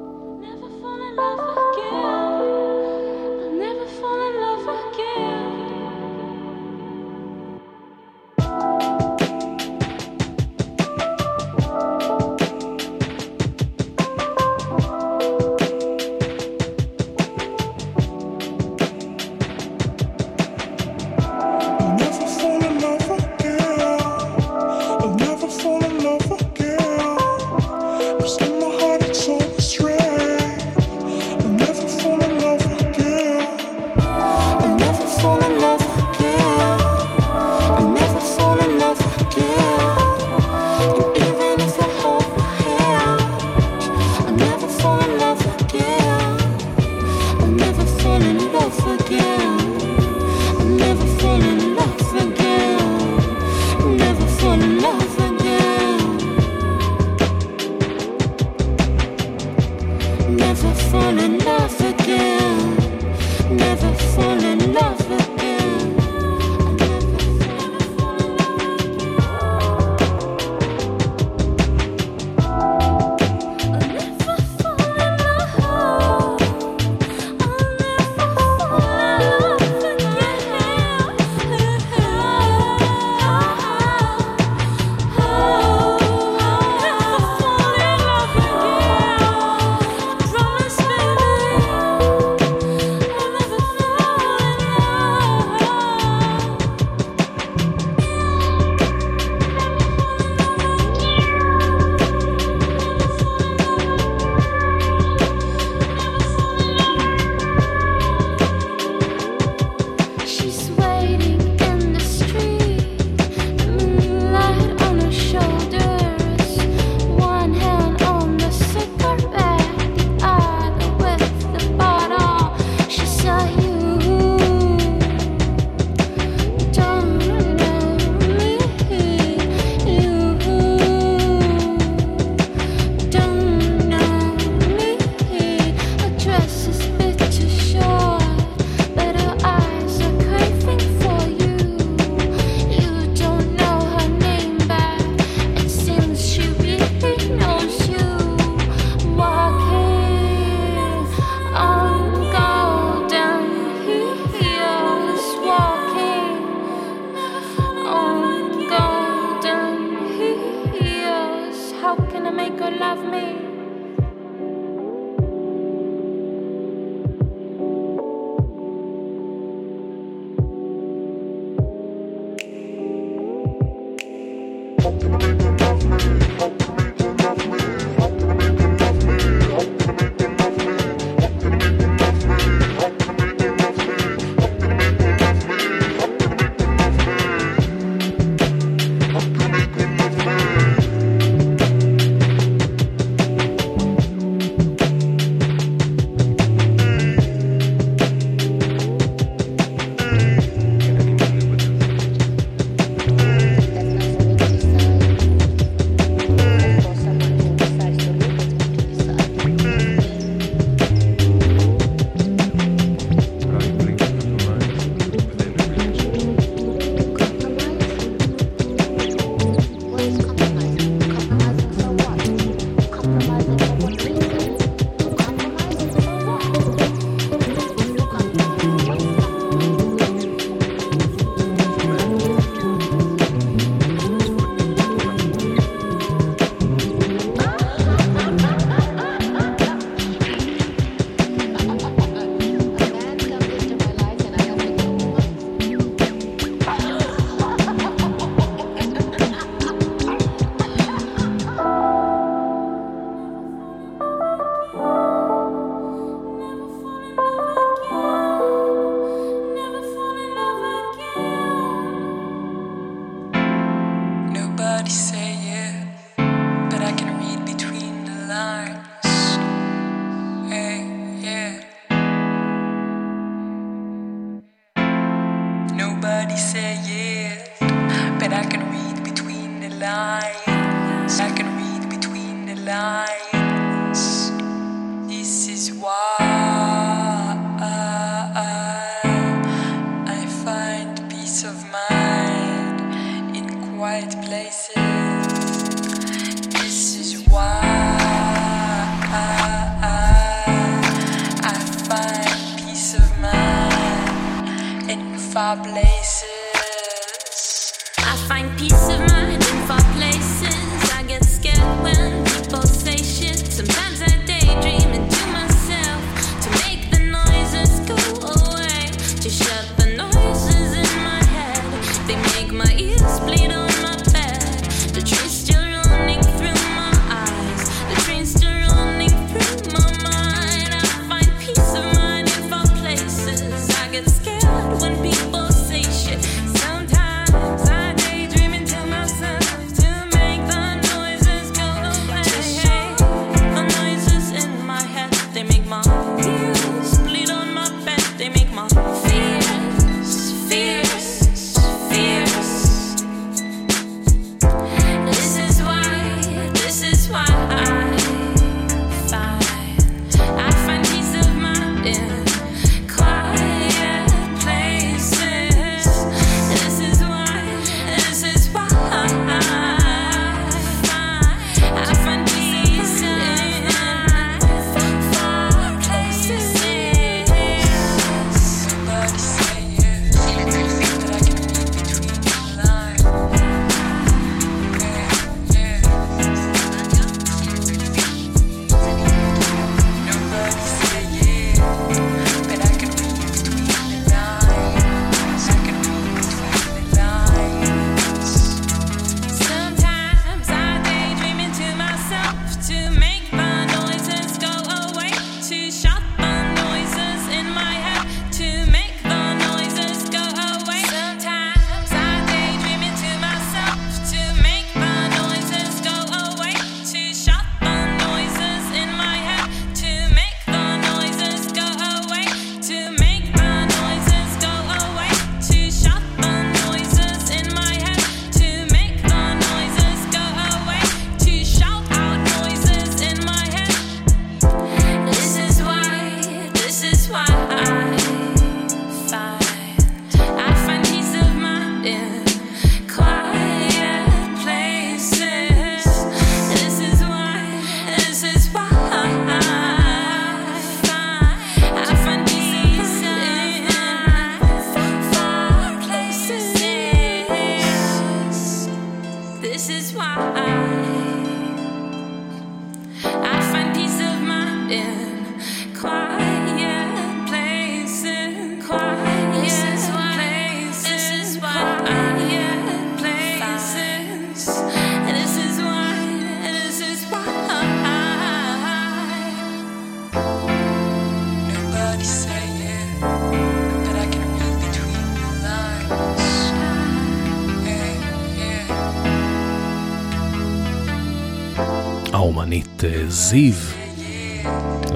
זיו,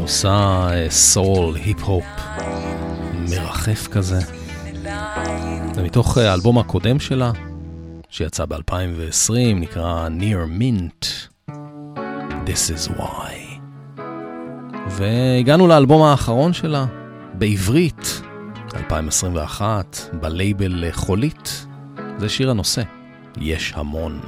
עושה סול, היפ-הופ, מרחף כזה. זה מתוך האלבום הקודם שלה, שיצא ב-2020, נקרא Near Mint, This is Why. והגענו לאלבום האחרון שלה, בעברית, 2021, בלייבל חולית. זה שיר הנושא. יש המון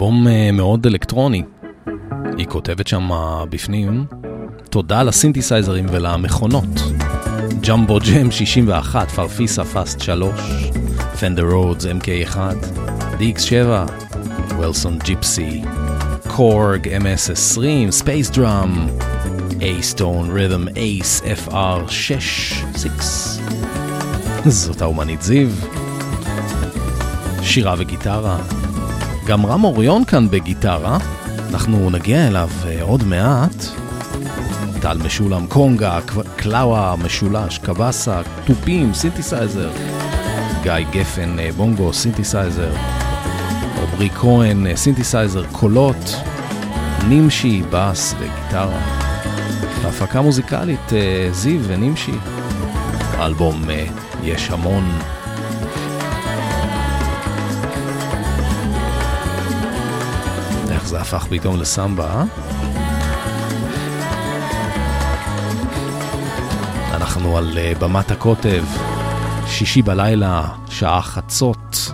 אלבום אה, מאוד אלקטרוני. היא כותבת שם בפנים, תודה לסינתסייזרים ולמכונות. Jumbo Jam 61, Farfisa Fast 3, Fender Rhodes MK1, DX7, Wilson Gypsy, Korg MS20, Space Drum, Ace Tone Rhythm Ace FR 6, 6. זאת האומנית זיו. שירה וגיטרה. גם רם אוריון כאן בגיטרה, אנחנו נגיע אליו אה, עוד מעט. טל משולם, קונגה, קלאווה, משולש, קבאסה, תופים, סינתסייזר. גיא גפן, אה, בונגו, סינתסייזר. עמרי כהן, אה, סינתסייזר, קולות. נימשי, בס וגיטרה. בהפקה מוזיקלית, זיו ונימשי. האלבום uh, יש המון. הפך פתאום לסמבה, אה? אנחנו על uh, במת הקוטב, שישי בלילה, שעה חצות.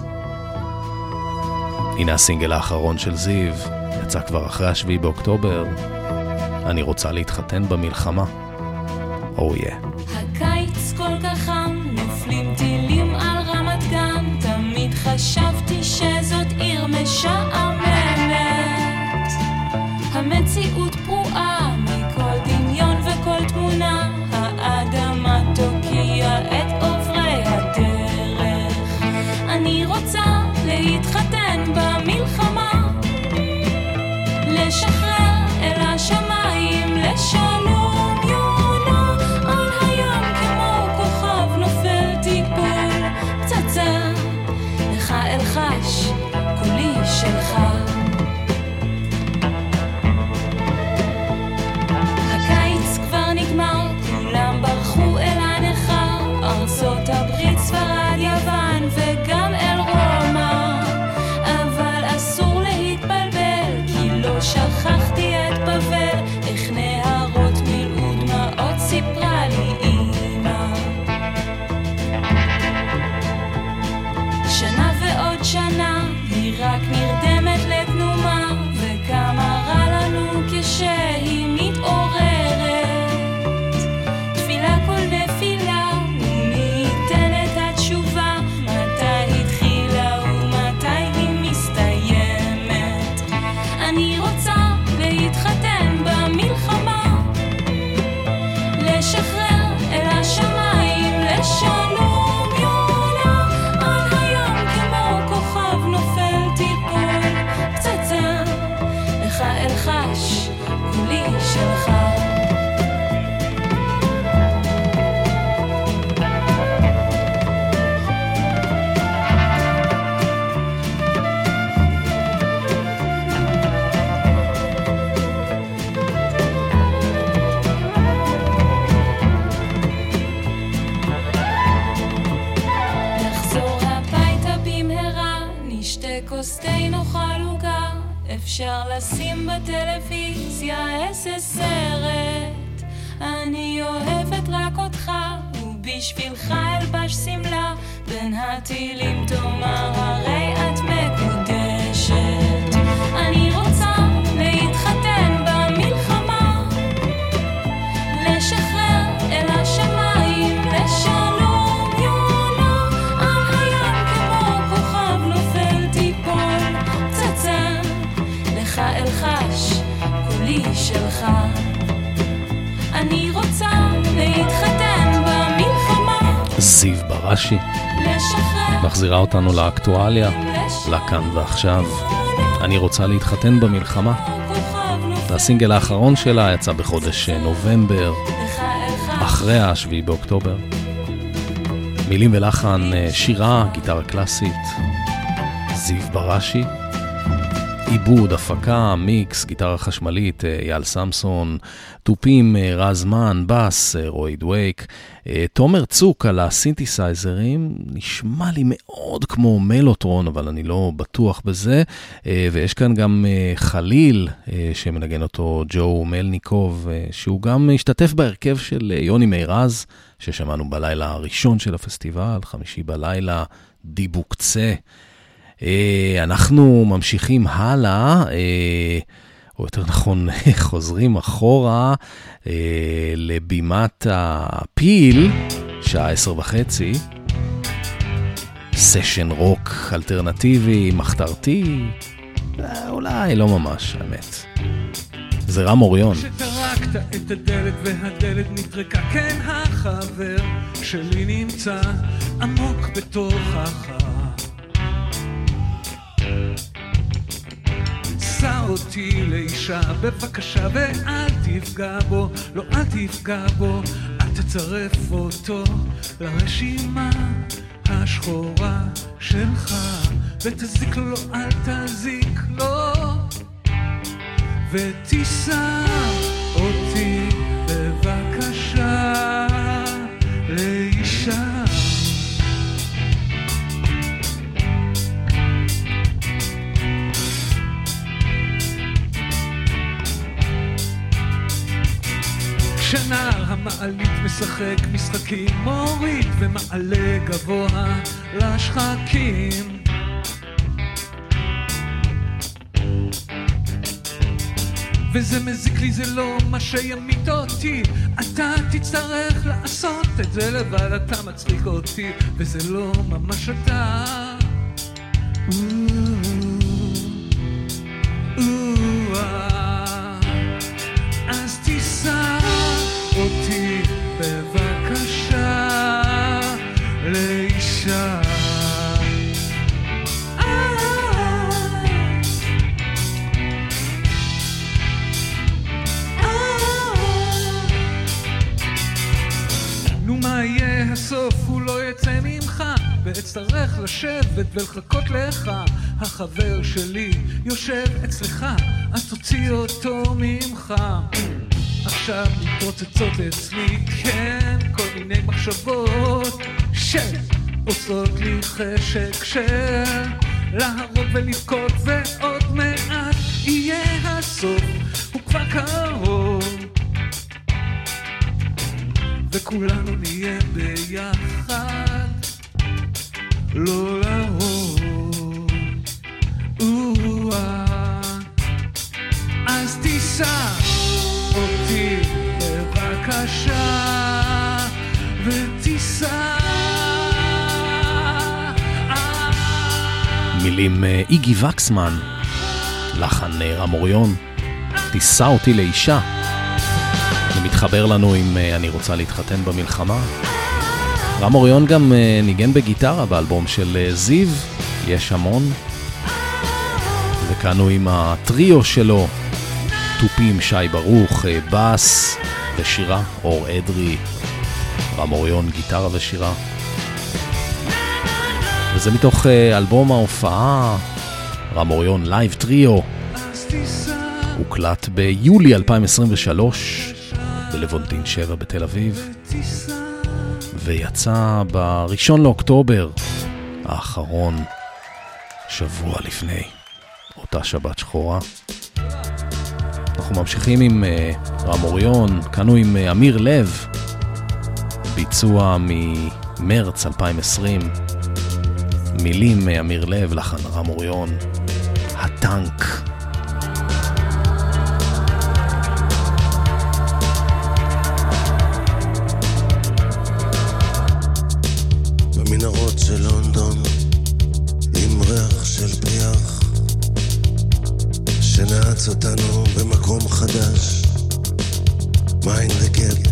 הנה הסינגל האחרון של זיו, יצא כבר אחרי השביעי באוקטובר. אני רוצה להתחתן במלחמה. או oh, yeah. אפשר לשים בטלוויזיה איזה סרט. אני אוהבת רק אותך, ובשבילך אלבש שמלה, בין הטילים לשחרר מחזירה אותנו לאקטואליה, לכאן ועכשיו. אני רוצה להתחתן במלחמה. והסינגל האחרון שלה יצא בחודש נובמבר, לך אלחש, אחרי השביעי באוקטובר. מילים ולחן, אה, שירה, גיטרה קלאסית, זיו בראשי, עיבוד, הפקה, מיקס, גיטרה חשמלית, אה, אייל סמסון, תופים, אה, רז מן, בס, אה, רוי דווייק, תומר צוק על הסינתסייזרים, נשמע לי מאוד כמו מלוטרון, אבל אני לא בטוח בזה, ויש כאן גם חליל, שמנגן אותו ג'ו מלניקוב, שהוא גם השתתף בהרכב של יוני מירז, ששמענו בלילה הראשון של הפסטיבל, חמישי בלילה, דיבוקצה. אנחנו ממשיכים הלאה, או יותר נכון, [laughs] חוזרים אחורה לבימת הפיל, שעה עשר וחצי. סשן רוק אלטרנטיבי, מחתרתי, אולי לא ממש, האמת. זה רם אוריון. שטרקת את הדלת והדלת נטרקה, כן החבר שלי נמצא עמוק בתוכך. שא אותי לאישה, בבקשה ואל תפגע בו, לא אל תפגע בו, אל תצרף אותו לרשימה השחורה שלך, ותזיק לו, אל תזיק לו. ותישא אותי כשנער המעלית משחק משחקים, מוריד ומעלה גבוה לשחקים. וזה מזיק לי, זה לא מה שימית אותי. אתה תצטרך לעשות את זה לבד, אתה מצחיק אותי, וזה לא ממש אתה. אז ואצטרך לשבת ולחכות לך. החבר שלי יושב אצלך, אז תוציא אותו ממך. עכשיו מתפוצצות אצלי, כן, כל מיני מחשבות שעושות לי חשק של להרוג ולבכות ועוד מעט יהיה הסוף, הוא כבר קרוב. וכולנו נהיה ביחד, בבקשה, ותישא... מילים אה, איגי וקסמן, לחן אה, רם אוריון, תישא אותי לאישה. זה מתחבר לנו עם אה, אני רוצה להתחתן במלחמה. רם אוריון גם ניגן בגיטרה באלבום של זיו, יש המון. וכאן הוא עם הטריו שלו, תופים שי ברוך, בס ושירה, אור אדרי, רם אוריון, גיטרה ושירה. וזה מתוך אלבום ההופעה, רם אוריון Live Trio. הוקלט ביולי 2023 בלבונטין 7 בתל אביב, ויצא בראשון לאוקטובר האחרון, שבוע לפני, אותה שבת שחורה. אנחנו ממשיכים עם אה, רם אוריון, כאן הוא עם אה, אמיר לב, ביצוע ממרץ 2020. מילים מאמיר לב, לחן רם אוריון, הטנק. במנהרות של לונדון, עם ריח של פריח, שנעץ אותנו במקום חדש, mind the gap,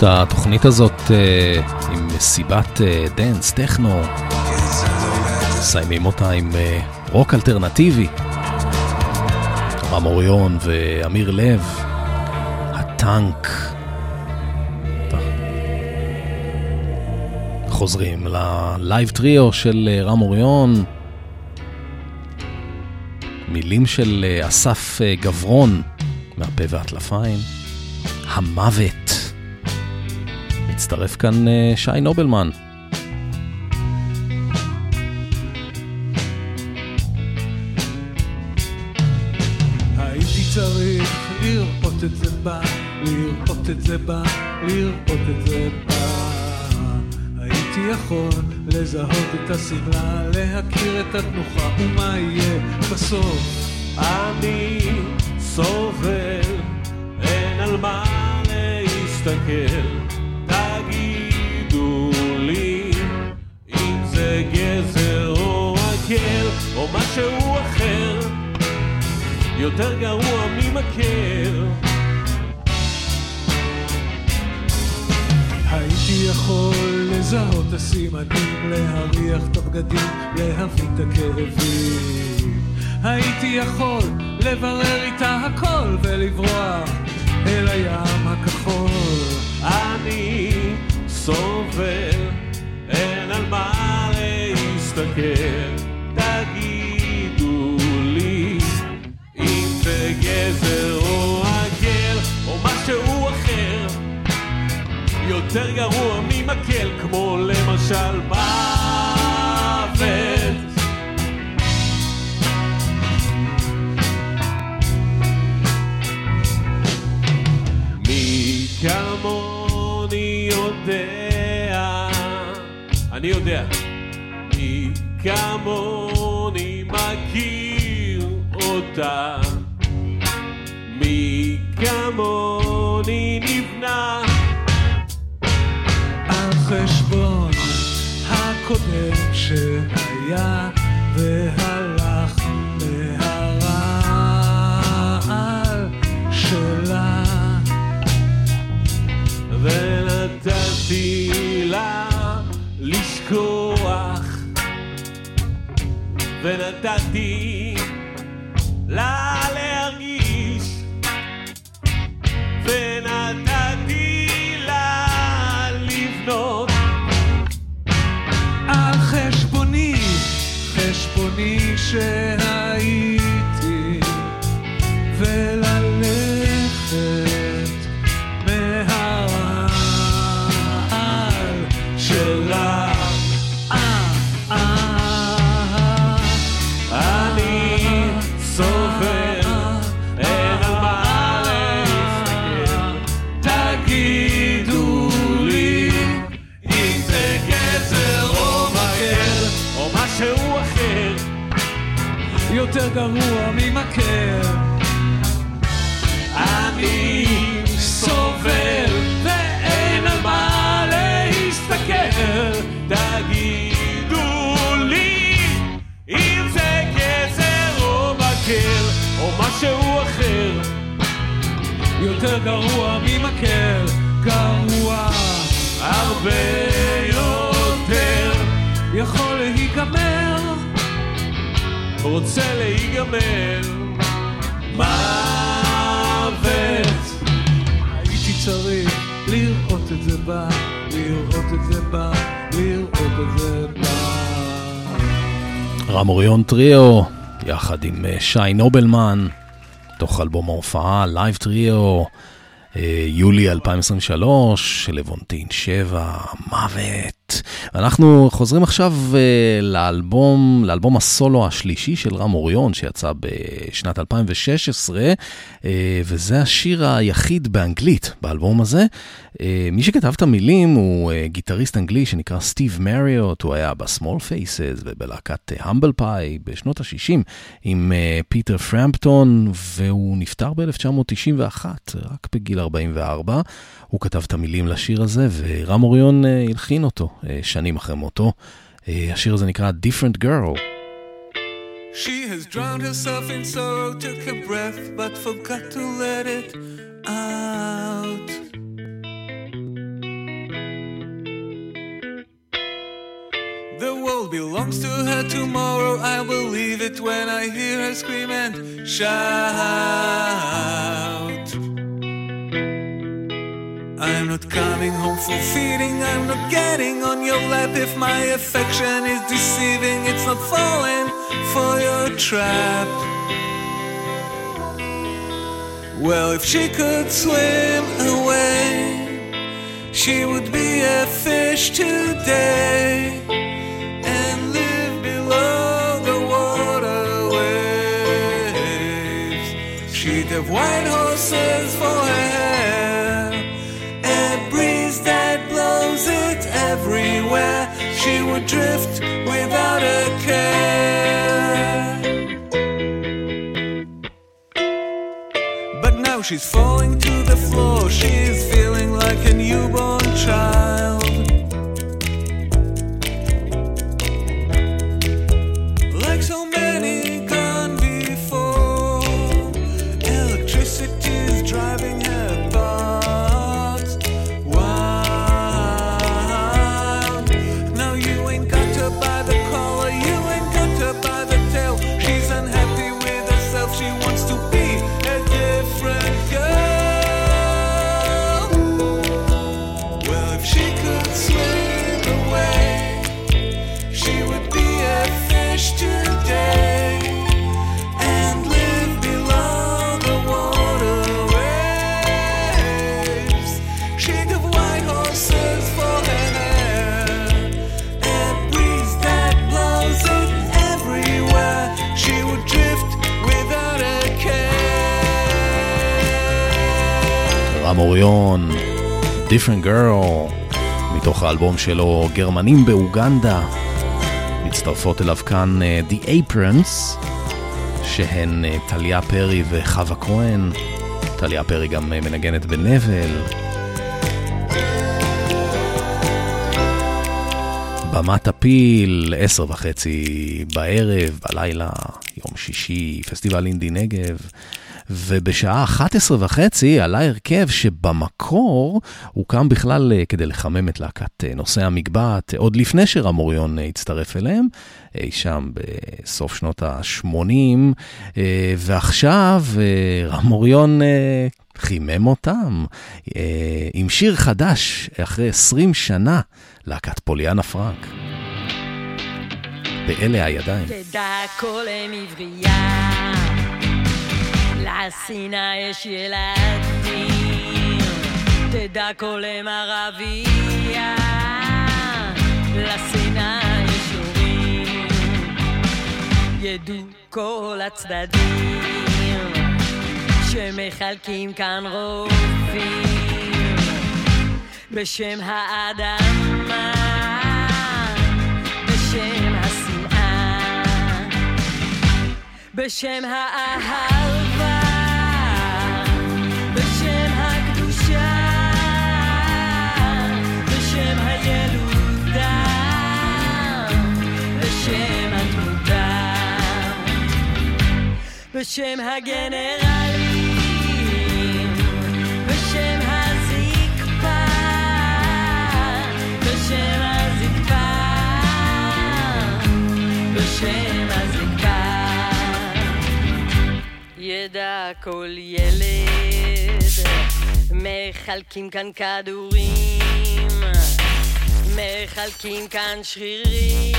את התוכנית הזאת אה, עם מסיבת אה, דנס, טכנו. מסיימים אותה עם אה, רוק אלטרנטיבי. רם אוריון ואמיר לב, הטנק. חוזרים ל live trio של רם אוריון. מילים של אסף גברון מהפה והטלפיים. המוות. מצטרף כאן אה, שי נובלמן. הסימנים, להריח את הבגדים, להבין את הכאבים. הייתי יכול לברר איתה הכל ולברוח אל הים הכחול. אני סובל, אין על מה להסתכל. גזר או עגל או משהו אחר. יותר גרוע ממקל כמו למשל מוות. מי כמוני יודע אני יודע מי כמוני מכיר אותה מי כמוני נבנה. על חשבון הקודם שהיה והלך מהרעל שלה. ונתתי לה לשכוח. ונתתי לה share. גרוע ממכר. אני סובל ואין על מה להסתכל. תגידו לי אם זה גזר או מקל או משהו אחר. יותר גרוע ממכר, גרוע הרבה יותר. יכול להיגמר, רוצה להיגמר מוות הייתי צריך לראות את זה בא, לראות את זה בא, לראות את זה בא. רם אוריון טריו, יחד עם אה, שי נובלמן, מתוך אלבום ההופעה, live trio, אה, יולי 2023, לבונטין 7, מוות. ואנחנו חוזרים עכשיו אה, לאלבום, לאלבום הסולו השלישי של רם אוריון, שיצא בשנת 2016, אה, וזה השיר היחיד באנגלית באלבום הזה. אה, מי שכתב את המילים הוא אה, גיטריסט אנגלי שנקרא סטיב מריוט, הוא היה ב Small Faces ובלהקת Humble Pie בשנות ה-60 עם פיטר פרמפטון, והוא נפטר ב-1991, רק בגיל 44. הוא כתב את המילים לשיר הזה, ורם אוריון הלחין אותו שנים אחרי מותו. אה, השיר הזה נקרא Different Girl. She has drowned herself in sorrow, took a breath, but forgot to let it out. The world belongs to her tomorrow. I believe it when I hear her scream and shout. I'm not coming home for feeding, I'm not getting on your lap. If my affection is deceiving, it's not falling for your trap. Well, if she could swim away, she would be a fish today everywhere. She would drift without a care. But now she's falling to the floor. She's feeling like a newborn child. Different Girl, מתוך האלבום שלו גרמנים באוגנדה. מצטרפות אליו כאן אה, The Aprons, שהן אה, טליה פרי וחווה כהן. טליה פרי גם אה, מנגנת בנבל. במת הפיל, עשר וחצי בערב, בלילה, יום שישי, פסטיבל אינדי נגב. ובשעה 11 וחצי עלה הרכב שבמקור הוקם בכלל אה, כדי לחמם את להקת אה, נושאי המגבעת, עוד לפני אה, הצטרף אליהם, אי שם בסוף שנות ה-80, ועכשיו רם אוריון חימם אותם עם שיר חדש אחרי 20 שנה, להקת פוליאנה פרנק. באלה הידיים. תדע כל אם עברייה, לשנאה יש ילדים. תדע כל אם ערבייה, לשנאה יש הורים. ידעו כל הצדדים, שמחלקים כאן רופאים, בשם האדמה. בשם השנאה בשם האהבה, בשם הגנרלים, בשם הזקפה, בשם הזקפה, בשם הזקפה. ידע כל ילד, מחלקים כאן כדורים, מחלקים כאן שרירים,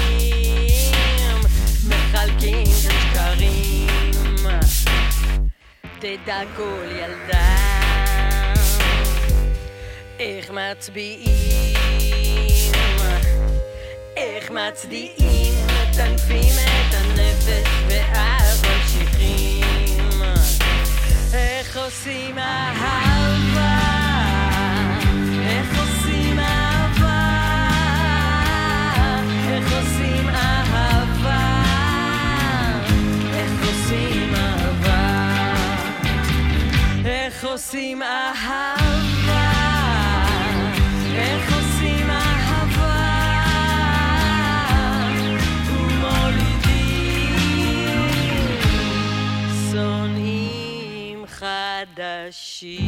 מחלקים כאן שקרים. תדע כל ילדה, איך מצביעים, איך מצדיעים, מטנפים את הנפש ואז ממשיכים. איך עושים אהבה, עושים אהבה, איך עושים אהבה, ומולידים שונאים חדשים.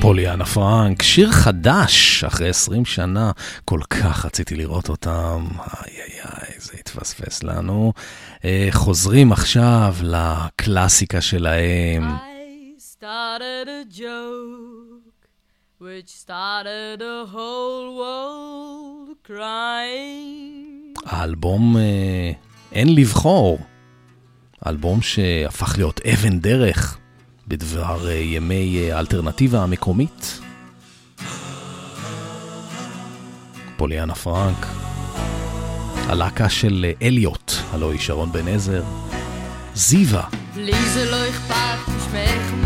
פוליאנה פרנק, שיר חדש אחרי 20 שנה, כל כך רציתי לראות אותם, איי איי איי, זה התפספס לנו. אה, חוזרים עכשיו לקלאסיקה שלהם, started a joke which started the whole world crying. האלבום אה, אין לבחור, אלבום שהפך להיות אבן דרך בדבר אה, ימי אה, האלטרנטיבה המקומית. פוליאנה פרנק, הלהקה של אה, אליוט, הלוא היא שרון בן עזר, זיווה, לי זה לא אכפת, שמך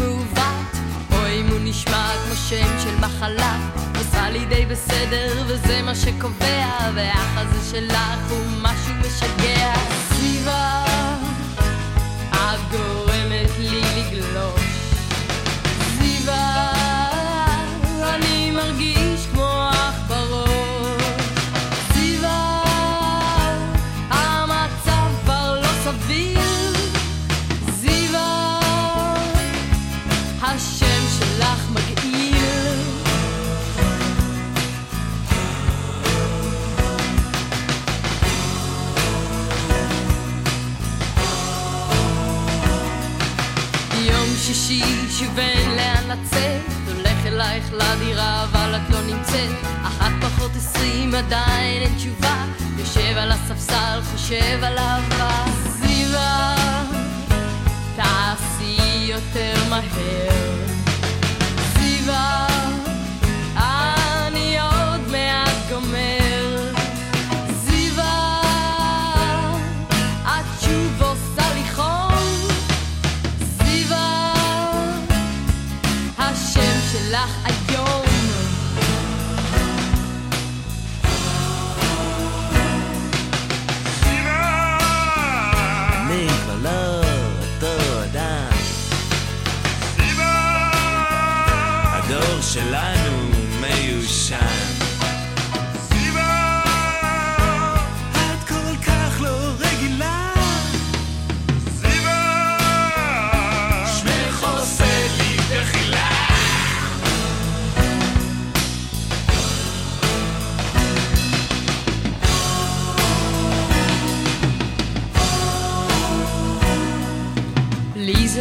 מחלה. עושה לי די בסדר, וזה מה שקובע, והאח הזה שלך הוא משהו משגע. סביבה, את שישי שוב אין לאן לצאת, הולך אלייך לדירה אבל את לא נמצאת, אחת פחות עשרים עדיין אין תשובה, יושב על הספסל חושב על אהבה. זיווה תעשי יותר מהר. סביבה,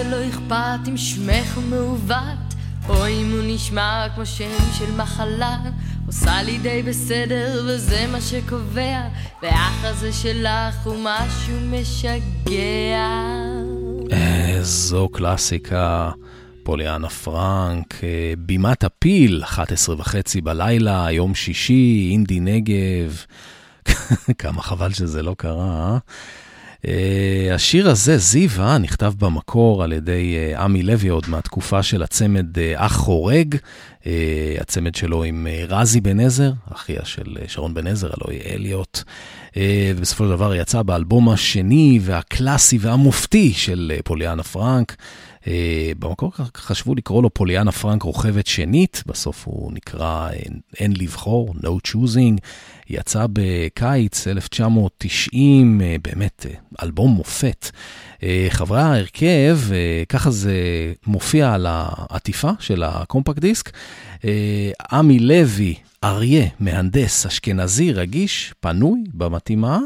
לי זה לא אכפת אם שמך מעוות, או אם הוא נשמע כמו שם של מחלה. עושה לי די בסדר, וזה מה שקובע, והאח הזה שלך הוא משהו משגע. איזו קלאסיקה, פוליאנה פרנק, אה, בימת הפיל, 11 וחצי בלילה, יום שישי, אינדי נגב. [laughs] כמה חבל שזה לא קרה, אה? Uh, השיר הזה, זיווה, נכתב במקור על ידי uh, עמי לוי עוד מהתקופה של הצמד uh, אח חורג, הצמד שלו עם רזי בן עזר, אחיה של שרון בן עזר, הלוא היא אליוט. ובסופו של דבר יצא באלבום השני והקלאסי והמופתי של פוליאנה פרנק. במקור חשבו לקרוא לו פוליאנה פרנק רוכבת שנית, בסוף הוא נקרא אין לבחור, No Choosing. יצא בקיץ 1990, באמת אלבום מופת. חברי ההרכב, ככה זה מופיע על העטיפה של הקומפקט דיסק. עמי לוי, אריה, מהנדס, אשכנזי, רגיש, פנוי, במתאימה,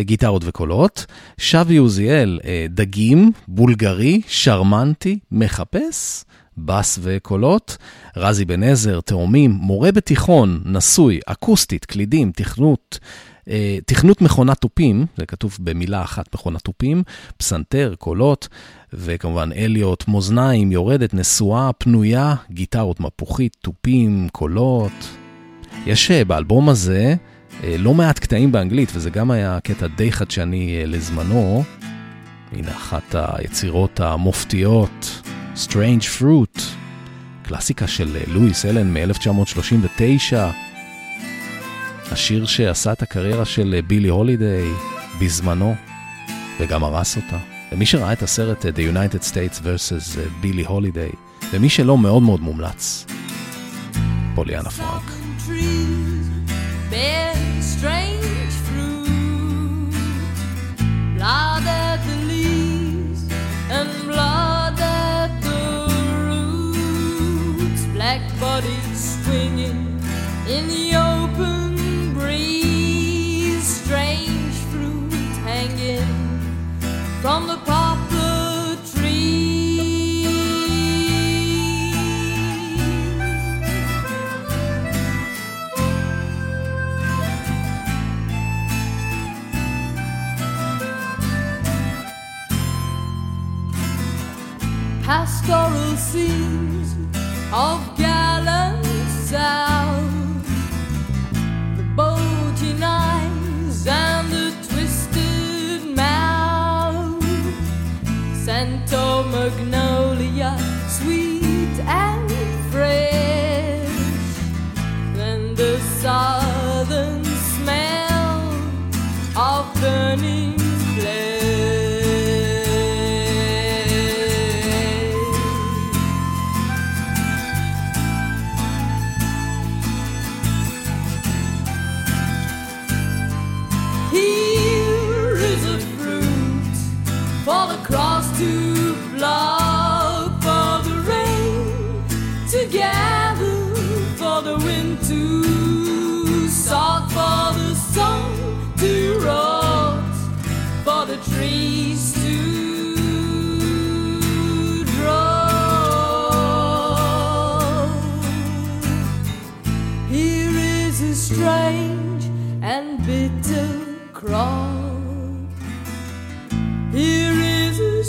גיטרות וקולות. שבי עוזיאל, דגים, בולגרי, שרמנטי, מחפש. בס וקולות, רזי בן עזר, תאומים, מורה בתיכון, נשוי, אקוסטית, קלידים, תכנות, אה, תכנות מכונת תופים, זה כתוב במילה אחת מכונת תופים, פסנתר, קולות, וכמובן אליוט, מאזניים, יורדת, נשואה, פנויה, גיטרות מפוחית, תופים, קולות. יש באלבום הזה אה, לא מעט קטעים באנגלית, וזה גם היה קטע די חדשני אה, לזמנו. הנה אחת היצירות המופתיות. Strange Fruit, קלאסיקה של לואיס אלן מ-1939, השיר שעשה את הקריירה של בילי הולידיי בזמנו, וגם הרס אותה. ומי שראה את הסרט The United States vs. בילי הולידיי, ומי שלא מאוד מאוד מומלץ, פוליאנה פרנק. Blood black bodies swinging in the open breeze. Strange fruit hanging from the poplar tree. Pastoral scenes of gallant south, the bulging eyes and the twisted mouth, Santo Magnolia,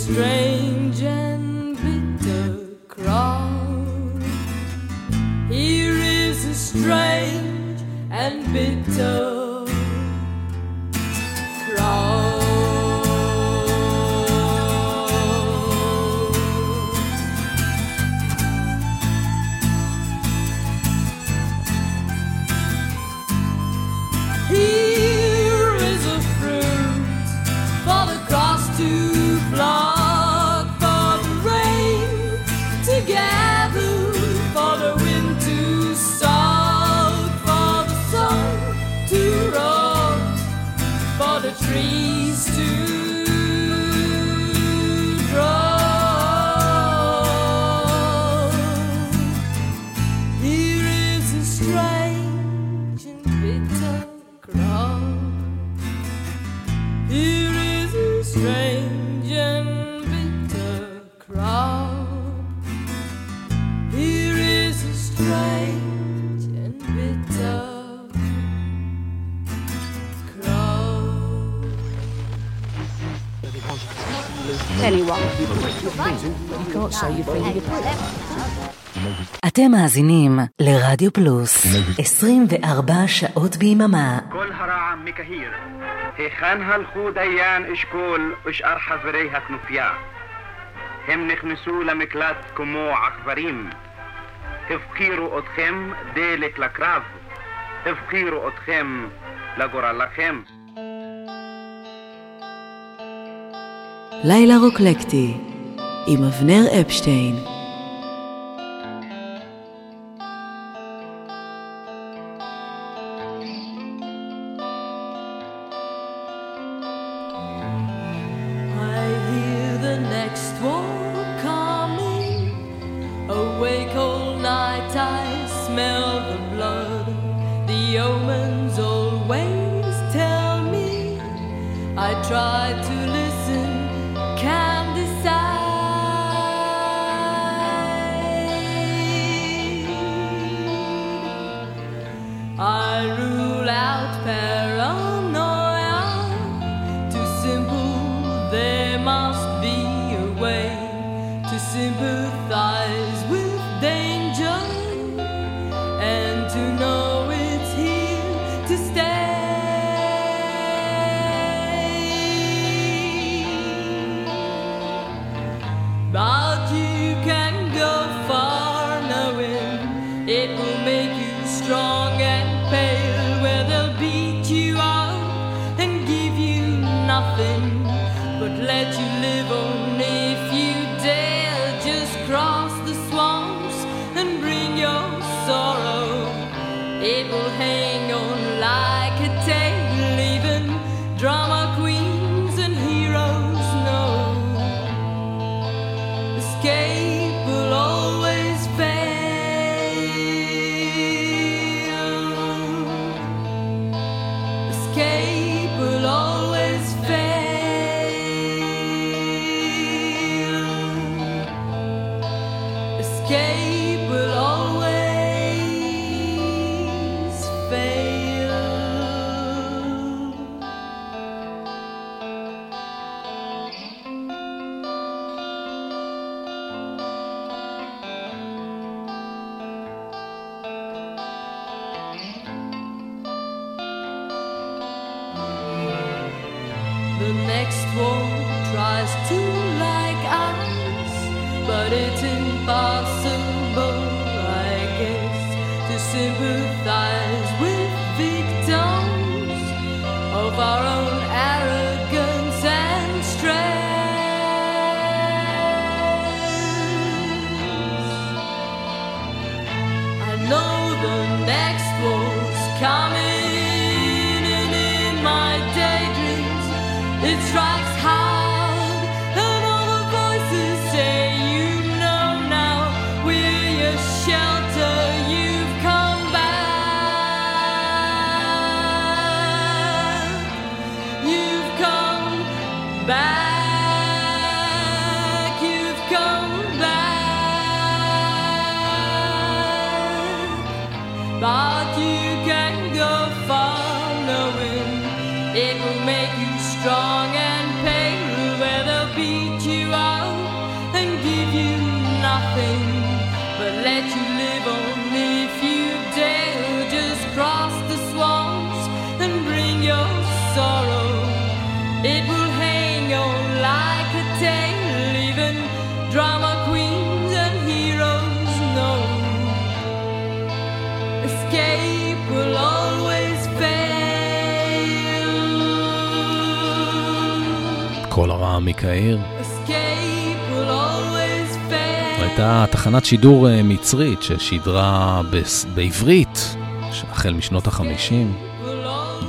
strange and bitter crown. Here is a strange and bitter. strength. אתם מאזינים לרדיו פלוס 24 שעות ביממה. כל הרעם מקהיר, היכן הלכו דיין אשכול ושאר חברי הכנופיה? הם נכנסו למקלט כמו עכברים. הפקירו אתכם דלק לקרב, הפקירו אתכם לגורלכם. לילה רוקלקטי עם אבנר אפשטיין dawn. מקהיר. הייתה תחנת שידור אה, מצרית ששידרה בעברית, החל משנות החמישים,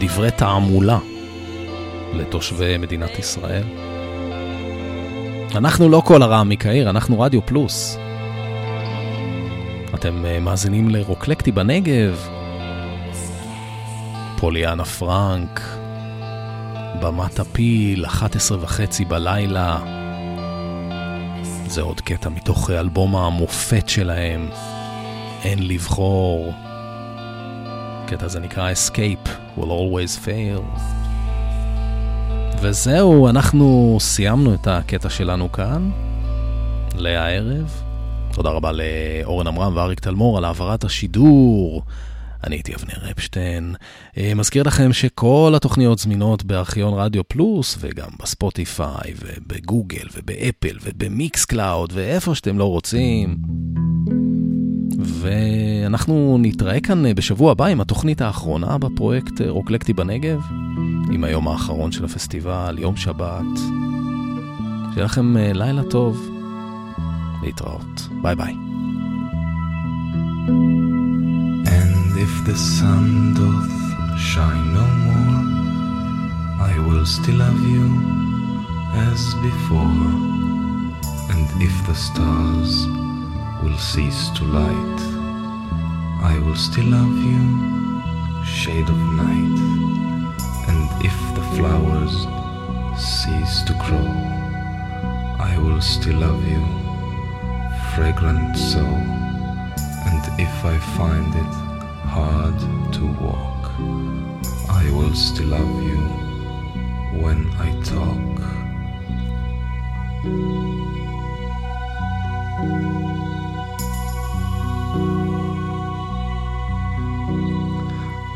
דברי תעמולה לתושבי מדינת ישראל. אנחנו לא כל הרעם מקהיר, אנחנו רדיו פלוס. אתם אה, מאזינים לרוקלקטי בנגב, פוליאנה פרנק, במת הפיל, 11 וחצי בלילה. זה עוד קטע מתוך אלבום המופת שלהם, אין לבחור. קטע זה נקרא Escape will always fail. וזהו, אנחנו סיימנו את הקטע שלנו כאן, להערב. תודה רבה לאורן עמרם ואריק תלמור על העברת השידור. אני הייתי אבנר אפשטיין. אה, מזכיר לכם שכל התוכניות זמינות בארכיון רדיו פלוס, וגם בספוטיפיי, ובגוגל, ובאפל, וב Mixcloud, ואיפה שאתם לא רוצים. ואנחנו נתראה כאן בשבוע הבא עם התוכנית האחרונה בפרויקט רוקלקטי בנגב, עם היום האחרון של הפסטיבל, יום שבת. שיהיה לכם לילה טוב, להתראות. ביי ביי. And if the sun doth shine no more, I will still love you as before. And if the stars will cease to light, I will still love you, shade of night. And if the flowers cease to grow, I will still love you, fragrant soul. And if I find it hard to walk, I will still love you when I talk.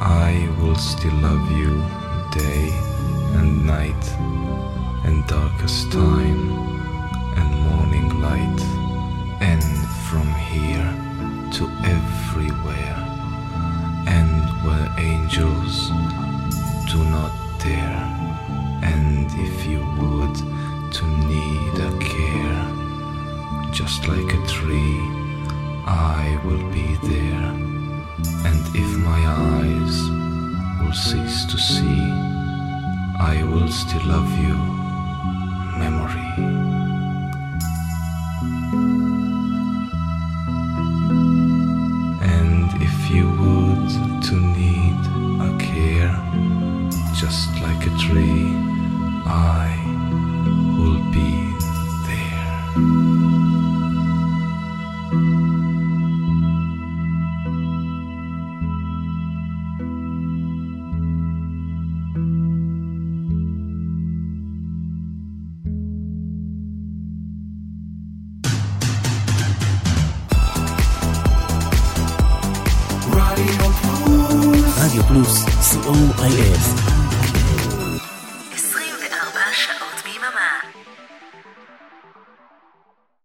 I will still love you day and night, and darkest time and morning light, and from here to everywhere, where angels do not dare, and if you would to need a care, just like a tree, I will be there. And if my eyes will cease to see, I will still love you, memory. You would to need a care, just like a tree, I will be